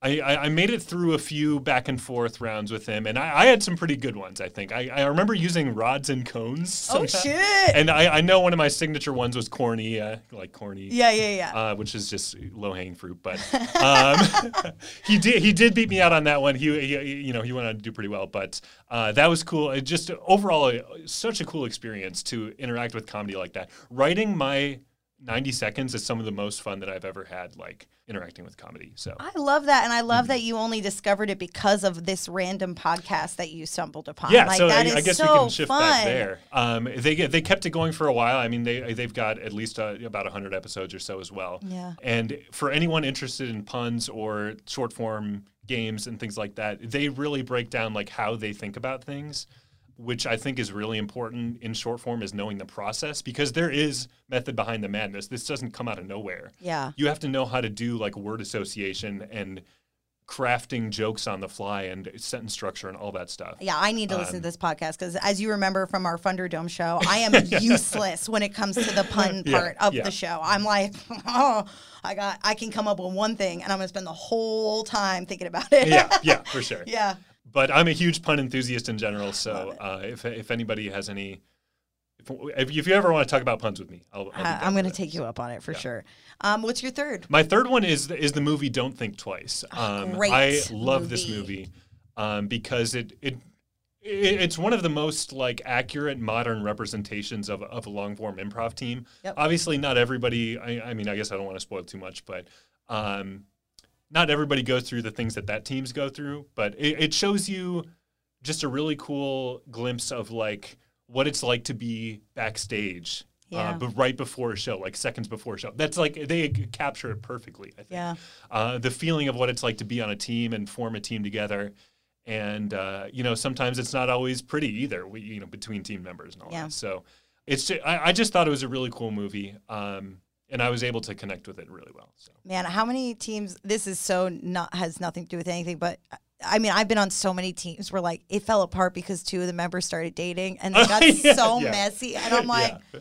I, I, made it through a few back and forth rounds with him, and I, I had some pretty good ones. I think I, I remember using rods and cones. oh, shit. And I, I know one of my signature ones was corny, uh, like corny. yeah, yeah, yeah. Uh, which is just low hanging fruit, but um, he did he did beat me out on that one. He, he you know he went on to do pretty well, but uh, that was cool. It just overall uh, such a cool experience to interact with comedy like that. Writing my 90 seconds is some of the most fun that I've ever had, like interacting with comedy. So I love that, and I love Mm-hmm. that you only discovered it because of this random podcast that you stumbled upon. yeah, like, so that I, is I guess so we can shift fun. that there. Um, they they kept it going for a while. I mean, they they've got at least uh, about 100 episodes or so as well. Yeah. And for anyone interested in puns or short form games and things like that, they really break down like how they think about things, which I think is really important in short form is knowing the process because there is method behind the madness. This doesn't come out of nowhere. Yeah. You have to know how to do like word association and crafting jokes on the fly and sentence structure and all that stuff. Yeah, I need to listen Um, to this podcast because, as you remember from our Thunderdome show, I am useless when it comes to the pun Yeah, part of yeah. the show. I'm like, oh, I got, I can come up with one thing, and I'm gonna spend the whole time thinking about it. yeah, yeah, for sure. yeah. But I'm a huge pun enthusiast in general, so uh, if if anybody has any, if, if you ever want to talk about puns with me, I'll. I- down I'm gonna take you up on it for sure. Um, what's your third? My third one is is the movie Don't Think Twice. Um, great I love this movie. movie um, because it, it it it's one of the most like accurate modern representations of, of a long form improv team. Yep. Obviously, not everybody. I, I mean, I guess I don't want to spoil too much, but um, not everybody goes through the things that that teams go through. But it, it shows you just a really cool glimpse of like what it's like to be backstage. Yeah. Uh, but right before a show, like seconds before a show. That's like they capture it perfectly. I think. Yeah. Uh, the feeling of what it's like to be on a team and form a team together, and uh, you know sometimes it's not always pretty either. We, you know between team members and all Yeah. that. So it's ju- I, I just thought it was a really cool movie, um, and I was able to connect with it really well. So Man, how many teams? This is so not has nothing to do with anything, but I mean, I've been on so many teams where like it fell apart because two of the members started dating and they got Yeah, so yeah. messy, and I'm like. Yeah.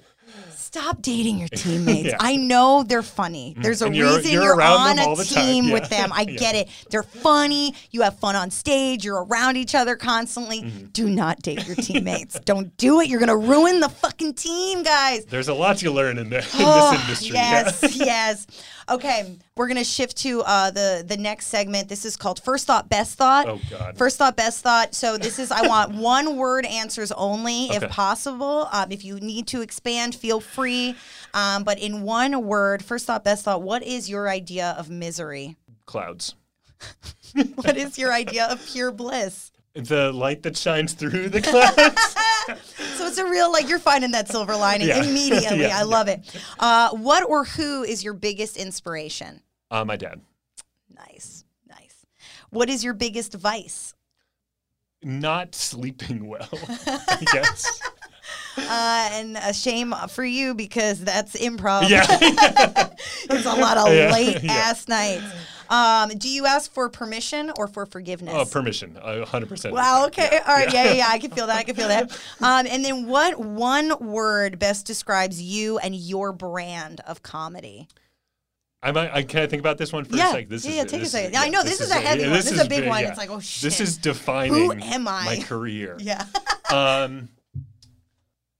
Stop dating your teammates. Yeah. I know they're funny. There's a you're- reason you're you're, on a the team Yeah. with them. I Yeah. get it. They're funny. You have fun on stage. You're around each other constantly. Mm-hmm. Do not date your teammates. Don't do it. You're gonna ruin the fucking team, guys. there's a lot you learn in, the, in Oh, this industry. Yes, yes. Okay, we're gonna shift to uh, the the next segment. This is called First Thought, Best Thought. Oh, God. First Thought, Best Thought. So this is I want one word answers only, if possible. Um, if you need to expand, feel free. Um, but in one word, First Thought, Best Thought. What is your idea of misery? Clouds. What is your idea of pure bliss? The light that shines through the clouds. It's a real like you're finding that silver lining Yeah. immediately. Yeah, I love it. Uh, what or who is your biggest inspiration? uh, my dad. Nice, nice. What is your biggest vice? Not sleeping well. Guess. Uh, and a shame for you because that's improv. Yeah. it's a lot of Yeah, late yeah. ass nights. Um, do you ask for permission or for forgiveness? oh, permission. Uh, 100%. Wow. Okay. All right. Yeah. yeah. Yeah. I can feel that. I can feel that. Um, and then, what one word best describes you and your brand of comedy? I might. I can I think about this one for Yeah. a second. This Yeah, is, yeah, take a second. Is, I know, this is a heavy one. This is a big one. It's like, oh, shit. This is defining Who am I? my career. Yeah. Um,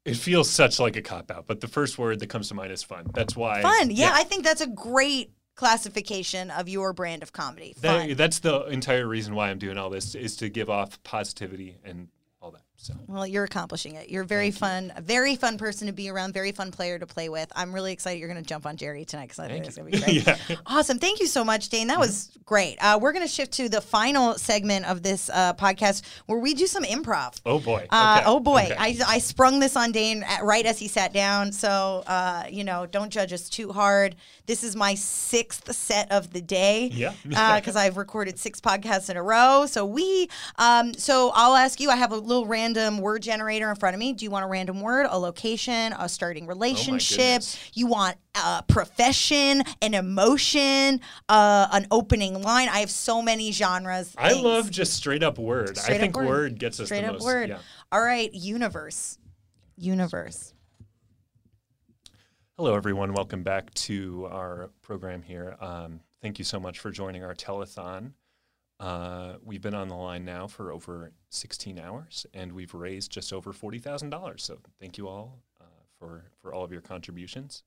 it feels such like a cop out, but the first word that comes to mind is fun. That's why. Fun. Yeah, I think that's a great classification of your brand of comedy. That, that's the entire reason why I'm doing all this is to give off positivity and all that. So Well, you're accomplishing it. You're a very fun, a very fun person to be around, very fun player to play with. I'm really excited you're going to jump on Jerry tonight because I think it's going to be great. yeah. Awesome. Thank you so much, Dane. That was great. Uh, we're going to shift to the final segment of this uh, podcast where we do some improv. Oh boy. Uh, Okay. Oh boy, Okay. I, I sprung this on Dane at, right as he sat down. So, uh, you know, don't judge us too hard. This is my sixth set of the day. Yeah. Because I've recorded six podcasts in a row. So we, um, so I'll ask you. I have a little random word generator in front of me. Do you want a random word, a location, a starting relationship? goodness. you want a profession, an emotion, uh, an opening line? I have so many genres. I things. love just straight up word. Straight I think word. word. gets us Straight the up most. word. Yeah. All right, universe. Universe. Hello, everyone. Welcome back to our program here. Um, thank you so much for joining our telethon. Uh, we've been on the line now for over 16 hours, and we've raised just over $40,000. So thank you all uh, for, for all of your contributions.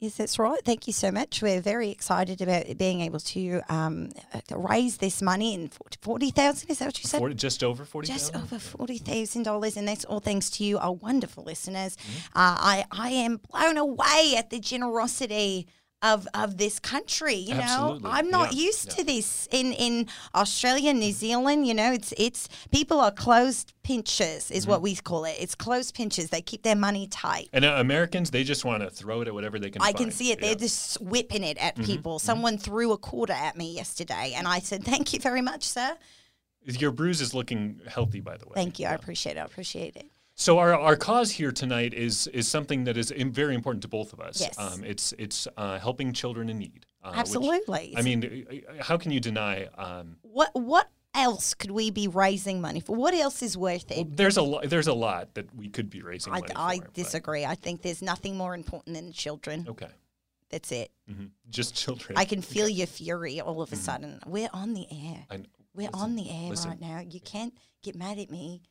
Yes, that's right. Thank you so much. We're very excited about being able to um, uh, raise this money in forty thousand. Is that what you said? 40, just over 40,000? Just over forty thousand dollars, and that's all thanks to you, our wonderful listeners. Mm-hmm. Uh, I I am blown away at the generosity of of this country. You know, I'm not Yeah. used Yeah. to this in in Australia, New Zealand. You know, it's it's people are closed pinchers, is Mm-hmm. what we call it. It's closed pinchers. They keep their money tight. And uh, Americans, they just want to throw it at whatever they can I find. can see it. They're Yeah. Mm-hmm. just whipping it at people. Someone threw a quarter at me yesterday, and I said, "Thank you very much, sir. Your bruise is looking healthy, by the way. Thank you. I appreciate it. I appreciate it." So our, our cause here tonight is is something that is very important to both of us. Yes. Um, it's it's uh, helping children in need. Uh, which- Absolutely. I mean, uh, how can you deny? Um, what what else could we be raising money for? What else is worth it? there's a lo- there's a lot that we could be raising I, I for. but- disagree. I think there's nothing more important than children. Okay. That's it. hmm Just children. I can feel your fury all of a sudden. We're on the air. We're listen, on the air listen. right now. You can't get mad at me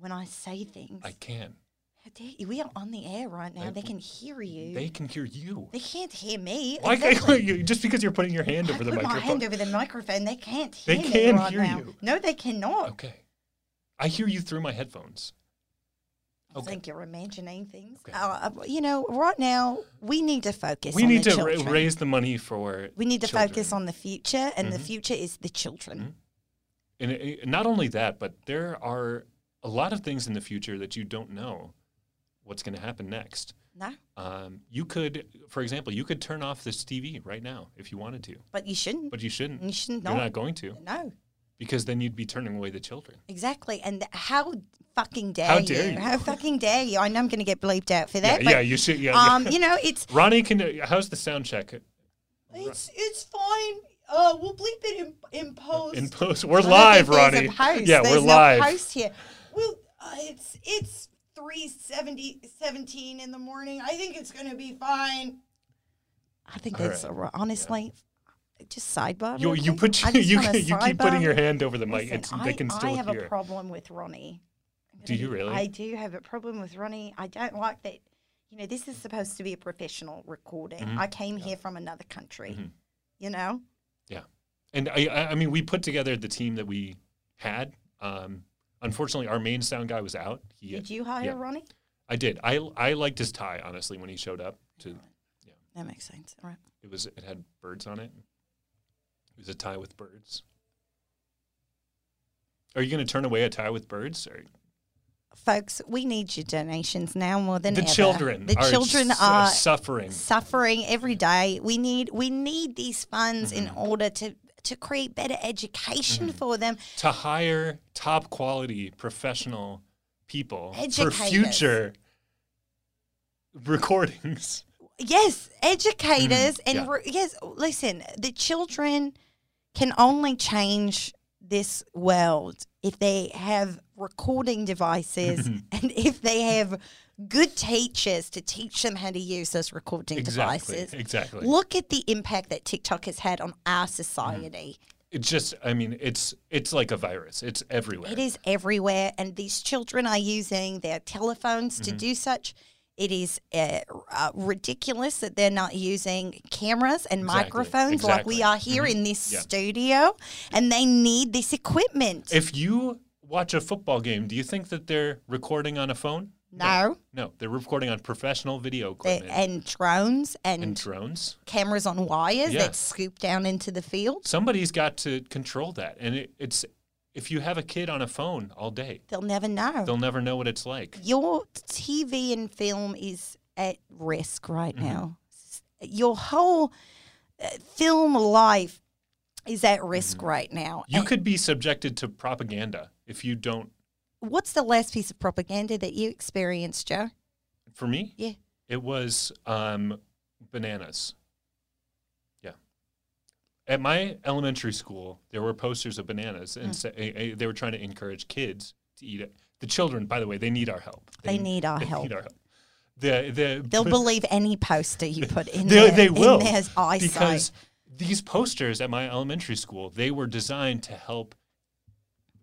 when I say things. I can. How dare you? We are on the air right now. I- they can hear you. They can hear you. They can't hear me. Why Exactly. can't you, just because you're putting your hand I over the put my microphone? hand over the microphone. They can't They hear me can right hear now. you. No, they cannot. okay. I hear you through my headphones. I think you're imagining things. Okay. Uh, uh, you know, right now we need to focus. we on need the to children. raise the money for. We need to focus on the future, and the Mhm. future is the children. And it, not only that, but there are a lot of things in the future that you don't know what's going to happen next. No, Um, you could, for example, you could turn off this TV right now if you wanted to, but you shouldn't. but you shouldn't. You shouldn't You're not. not going to No, because then you'd be turning away the children. exactly. And how fucking dare How you? dare you. How fucking dare you? I know I'm going to get bleeped out for Yeah, that. but, yeah, you should. Yeah, um, yeah. you know, it's Ronnie can. How's the sound check? it's it's fine. Uh, we'll bleep it in in post. In post, we're live, Ronnie. Yeah, There's we're no live. Post here. Well, uh, it's it's three seventy seventeen in the morning. I think it's gonna be fine. I think All that's right. a ro- honestly. Just sidebar. You, you put you you, you keep putting your hand over the mic. Listen, it's, I, they can still hear. I have hear. a problem with Ronnie. I'm Do you really? I do have a problem with Ronnie. I don't like that. You know, this is supposed to be a professional recording. Mhm. I came here from another country. Mhm. You know, Yeah, And I, I I mean, we put together the team that we had. Um, unfortunately, our main sound guy was out. He, did you hire yeah. Ronnie? I did. I I liked his tie honestly when he showed up. To That makes sense. All right. it was it had birds on it. It was a tie with birds. Are you going to turn away a tie with birds? Or Folks, we need your donations now more than the ever. children, The are children s- are suffering. suffering every day. We need we need these funds in Mm-hmm. order to to create better education for them. to hire top quality professional people for future recordings. Yes, educators and Mm, yeah. re- yes, listen, the children can only change this world if they have recording devices and if they have good teachers to teach them how to use those recording Exactly. devices. Exactly. Look at the impact that TikTok has had on our society. It's just, I mean, it's it's like a virus. It's everywhere. It is everywhere, and these children are using their telephones Mm-hmm. to do such. It is uh, uh, ridiculous that they're not using cameras and Exactly, microphones like we are here in this Yeah. studio, and they need this equipment. If you watch a football game, do you think that they're recording on a phone? no, No, they're recording on professional video equipment and drones and, and drones. cameras on wires Yeah. that scoop down into the field. Somebody's got to control that. And it, it's if you have a kid on a phone all day, They'll never know. they'll never know what it's like. your TV and film is at risk right Mm-hmm. now. Your whole uh, film life is at risk right now. Mm-hmm. You And could be subjected to propaganda if you don't. What's the last piece of propaganda that you experienced, Joe? For me, Yeah. it was um, bananas. At my elementary school, there were posters of bananas, and eh, they were trying to encourage kids to eat it. The children, by the way, they need our help. They need our they help. Need our help. The, the, They'll believe any poster you put in they, their, they will in their eyesight. because these posters at my elementary school they were designed to help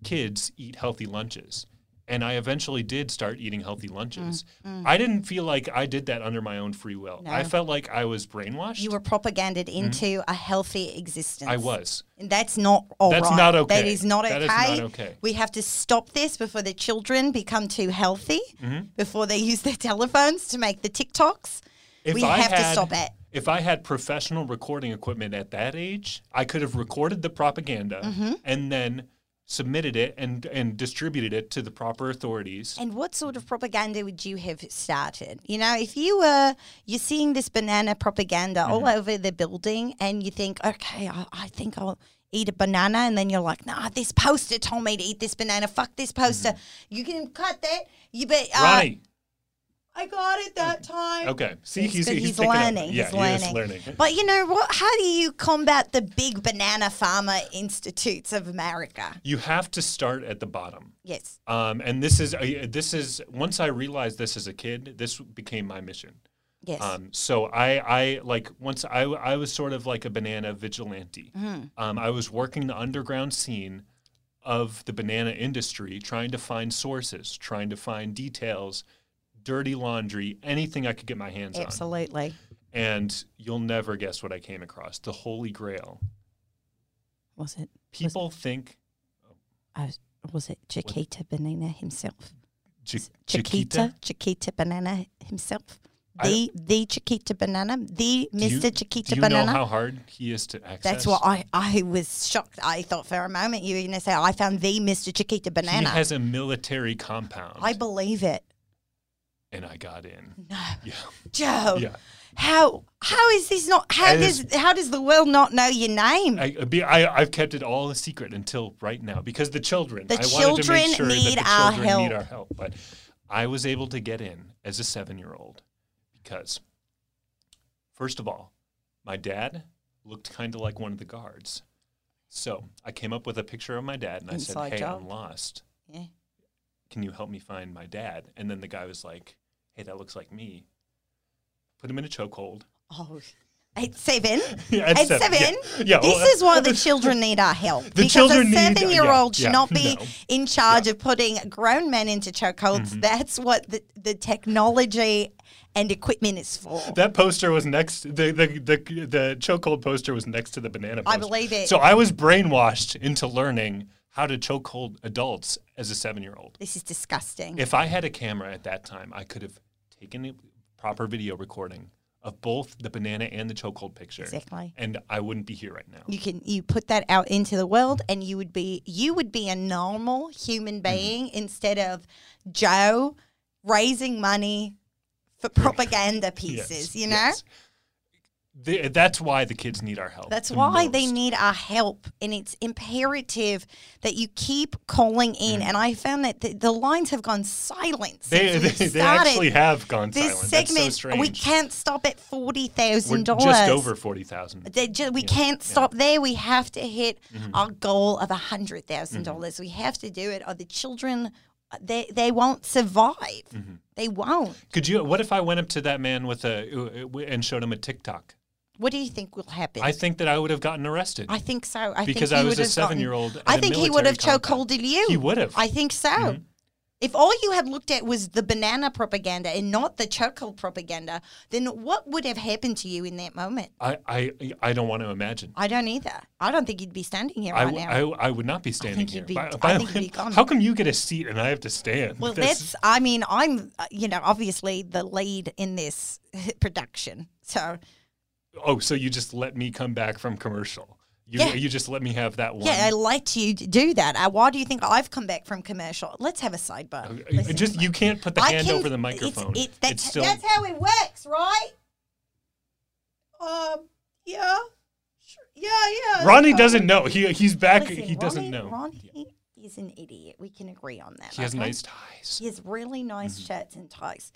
kids eat healthy lunches and i eventually did start eating healthy lunches i didn't feel like i did that under my own free will i Mm, felt like i was brainwashed you were propaganded into a healthy existence. Mm-hmm. i was And that's not all That's right. not okay. That is not okay. That is not okay. We have to stop this before the children become too healthy, Mm-hmm. before they use their telephones to make the TikToks. if we I have to had- stop it. if i had professional recording equipment at that age i could have recorded the propaganda Mm-hmm. and then submitted it and and distributed it to the proper authorities And what sort of propaganda would you have started? You know, if you were you're seeing this banana propaganda all Mm-hmm. over the building, and you think, okay, I, I think I'll eat a banana, and then you're like, nah, this poster told me to eat this banana. Fuck this poster. You can cut that. You bet. Uh, Mm-hmm. ronnie I got it that time. Okay. See, He's, he's, he's, he's learning. Yeah, he's he learning. is learning. But you know what? How do you combat the big banana farmer institutes of America? You have to start at the bottom. Yes. Um, and this is uh, this is once I realized this as a kid, this became my mission. Yes. Um, so I, I like once I, I was sort of like a banana vigilante. Um, I was working the underground scene of the banana industry, trying to find sources, trying to find details, dirty laundry, anything I could get my hands on. Absolutely. And you'll never guess what I came across: the Holy Grail. Was it? People think Uh, was was it Chiquita Banana himself? Chi- Chiquita, Chiquita Banana himself. The the Chiquita Banana, the Mr. Chiquita Do you Banana. know how hard he is to access? That's what I, I was shocked. I thought for a moment you were going to say I found the Mr. Chiquita Banana. He has a military compound, I believe it. And I got in. No, Yeah, Joe. yeah. How how is this not? How It does how does the world not know your name? I, uh, I I've kept it all a secret until right now because the children. The I wanted to children make sure need that the our children need our help. But I was able to get in as a seven-year-old because, first of all, my dad looked kind of like one of the guards. So I came up with a picture of my dad and I said, "Hey, job. I'm lost. Yeah. Can you help me find my dad?" And then the guy was like, "Hey, that looks like me." Put him in a chokehold. Oh, at seven. Yeah, At at seven. seven, yeah. Yeah, this well, is why the children need our help. The because children a need- seven-year-old yeah, should not be no. Mm-hmm. in charge of putting grown men into chokeholds. That's what the, the technology and equipment is for. That poster was next. The the the, the chokehold poster was next to the banana. I believe it. So I was brainwashed into learning how to chokehold adults as a seven-year-old. This is disgusting. If I had a camera at that time, I could have taken a proper video recording of both the banana and the chokehold picture, Exactly. and I wouldn't be here right now. You can you put that out into the world, and you would be you would be a normal human Mm-hmm. being instead of Joe raising money for propaganda pieces. Yes, You know, yes. The, that's why the kids need our help. That's the why they need our help, and it's imperative that you keep calling in. And I found that the, the lines have gone silent They, they, they actually have gone this silent. segment. So we can't stop at forty We're thousand dollars. just over forty thousand. They ju- we can't stop there. We have to hit Mm-hmm. our goal of $100,000. We have to do it, or the children they they won't survive. Mm-hmm. They won't. Could you? What if I went up to that man with a uh, and showed him a TikTok? What do you think will happen? I think that I would have gotten arrested. I think so. I Because think I he was a gotten- seven-year-old I think he would have compound. chokeholded you. He would have. I think so. Mm-hmm. If all you had looked at was the banana propaganda and not the chokehold propaganda, then what would have happened to you in that moment? I, I, I don't want to imagine. I don't either. I don't think you'd be standing here I, right w- now. I, I would not be standing here. be- By- I by the think you'd way. How come you get a seat and I have to stand? well, that's, I mean, I'm, uh, you know, obviously the lead in this production. So, oh, so you just let me come back from commercial. You, Yeah. you just let me have that one. yeah, I let you do that. Uh, why do you think I've come back from commercial? Let's have a sidebar. Listen just you can't put the I hand can- over the microphone. It's, that's, It's still that's how it works, right? Um, yeah. Sure. Yeah, yeah. Ronnie doesn't know. He he's back. Listen, he doesn't know. Ronnie is an idiot. We can agree on that. He has nice ties. He has really nice Mm-hmm. shirts and ties.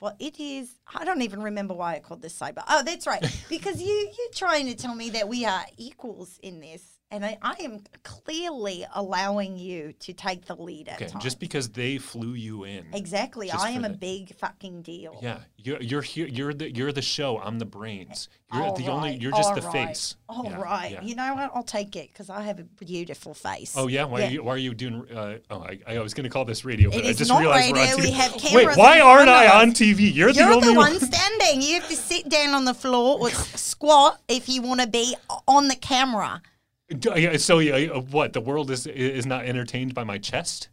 But it is, I don't even remember why I called this sidebar. Oh, that's right. because you, you're trying to tell me that we are equals in this. And I, I am clearly allowing you to take the lead at Okay, times. just because they flew you in. Exactly. I am a the- big fucking deal. Yeah, you're you're here. You're the you're the show. I'm the brains. You're All the only. You're just the right, face. All Yeah, right. yeah. You know what? I'll take it because I have a beautiful face. Oh yeah, why Yeah. are you why are you doing? Uh, oh, I, I was going to call this radio, but It I is just not realized we're on radio, TV. we have cameras Wait, why aren't I on. TV? You're, You're the only the one. one standing. You have to sit down on the floor or squat if you want to be on the camera. So uh, what? The world is is not entertained by my chest.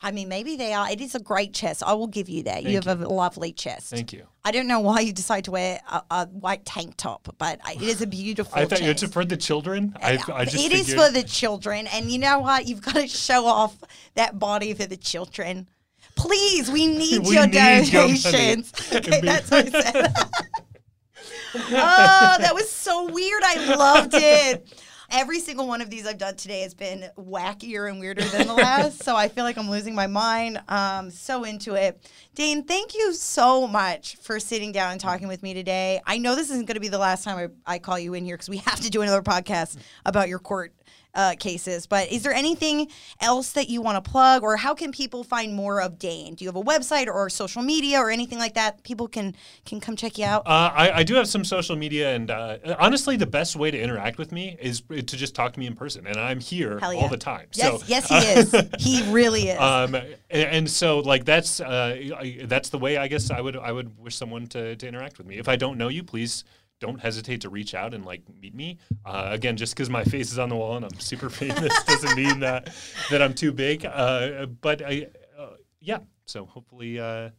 I mean, maybe they are. It is a great chest. I will give you that. you have a lovely chest. Thank you. I don't know why you decide to wear a, a white tank top, but it is a beautiful I thought chest. it's for the children. I, I just It is for the children, and you know what? You've got to show off that body for the children. Please, we need We your need your donations. okay, that's what I said. oh, that was so weird. I loved it. Every single one of these I've done today has been wackier and weirder than the last, so I feel like I'm losing my mind. Um, so into it. Dane, thank you so much for sitting down and talking with me today. I know this isn't going to be the last time I, I call you in here because we have to do another podcast about your court uh, cases. But is there anything else that you want to plug, or how can people find more of Dane? Do you have a website or social media or anything like that? People can can come check you out. Uh, I, I do have some social media, and uh, honestly, the best way to interact with me is to just talk to me in person, and I'm here yeah. all the time. yes, so, yes, he is. He really is. Um, and, and so like that's uh, I, that's the way I guess I would I would wish someone to, to interact with me. If I don't know you, please don't hesitate to reach out and like meet me. Uh, again, just because my face is on the wall and I'm super famous doesn't mean that that I'm too big. Uh, but I, uh, yeah. So hopefully uh,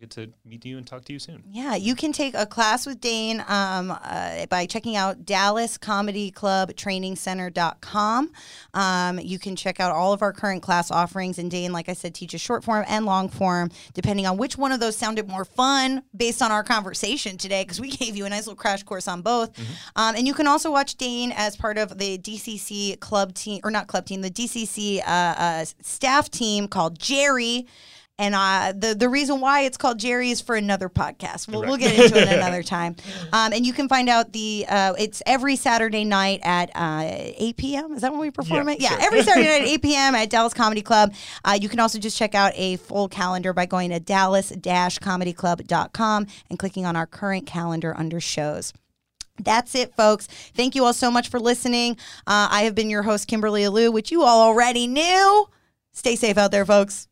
get to meet you and talk to you soon. Yeah, you can take a class with Dane um, uh, by checking out dallas comedy club DallasComedyClubTrainingCenter.com. Um, you can check out all of our current class offerings. And Dane, like I said, teaches short form and long form, depending on which one of those sounded more fun based on our conversation today, because we gave you a nice little crash course on both. Um, and you can also watch Dane as part of the DCC club team, or not club team, the DCC uh, uh, staff team called Jerry. And uh, the the reason why it's called Jerry is for another podcast. We'll, we'll get into it another time. Um, and you can find out the uh, it's every Saturday night at uh, 8 p.m. Is that when we perform Yeah, it? Yeah, sure. every Saturday night at 8 p.m. at Dallas Comedy Club. Uh, you can also just check out a full calendar by going to dallas-comedyclub.com and clicking on our current calendar under shows. That's it, folks. Thank you all so much for listening. Uh, I have been your host, Kimberly Alou, which you all already knew. Stay safe out there, folks.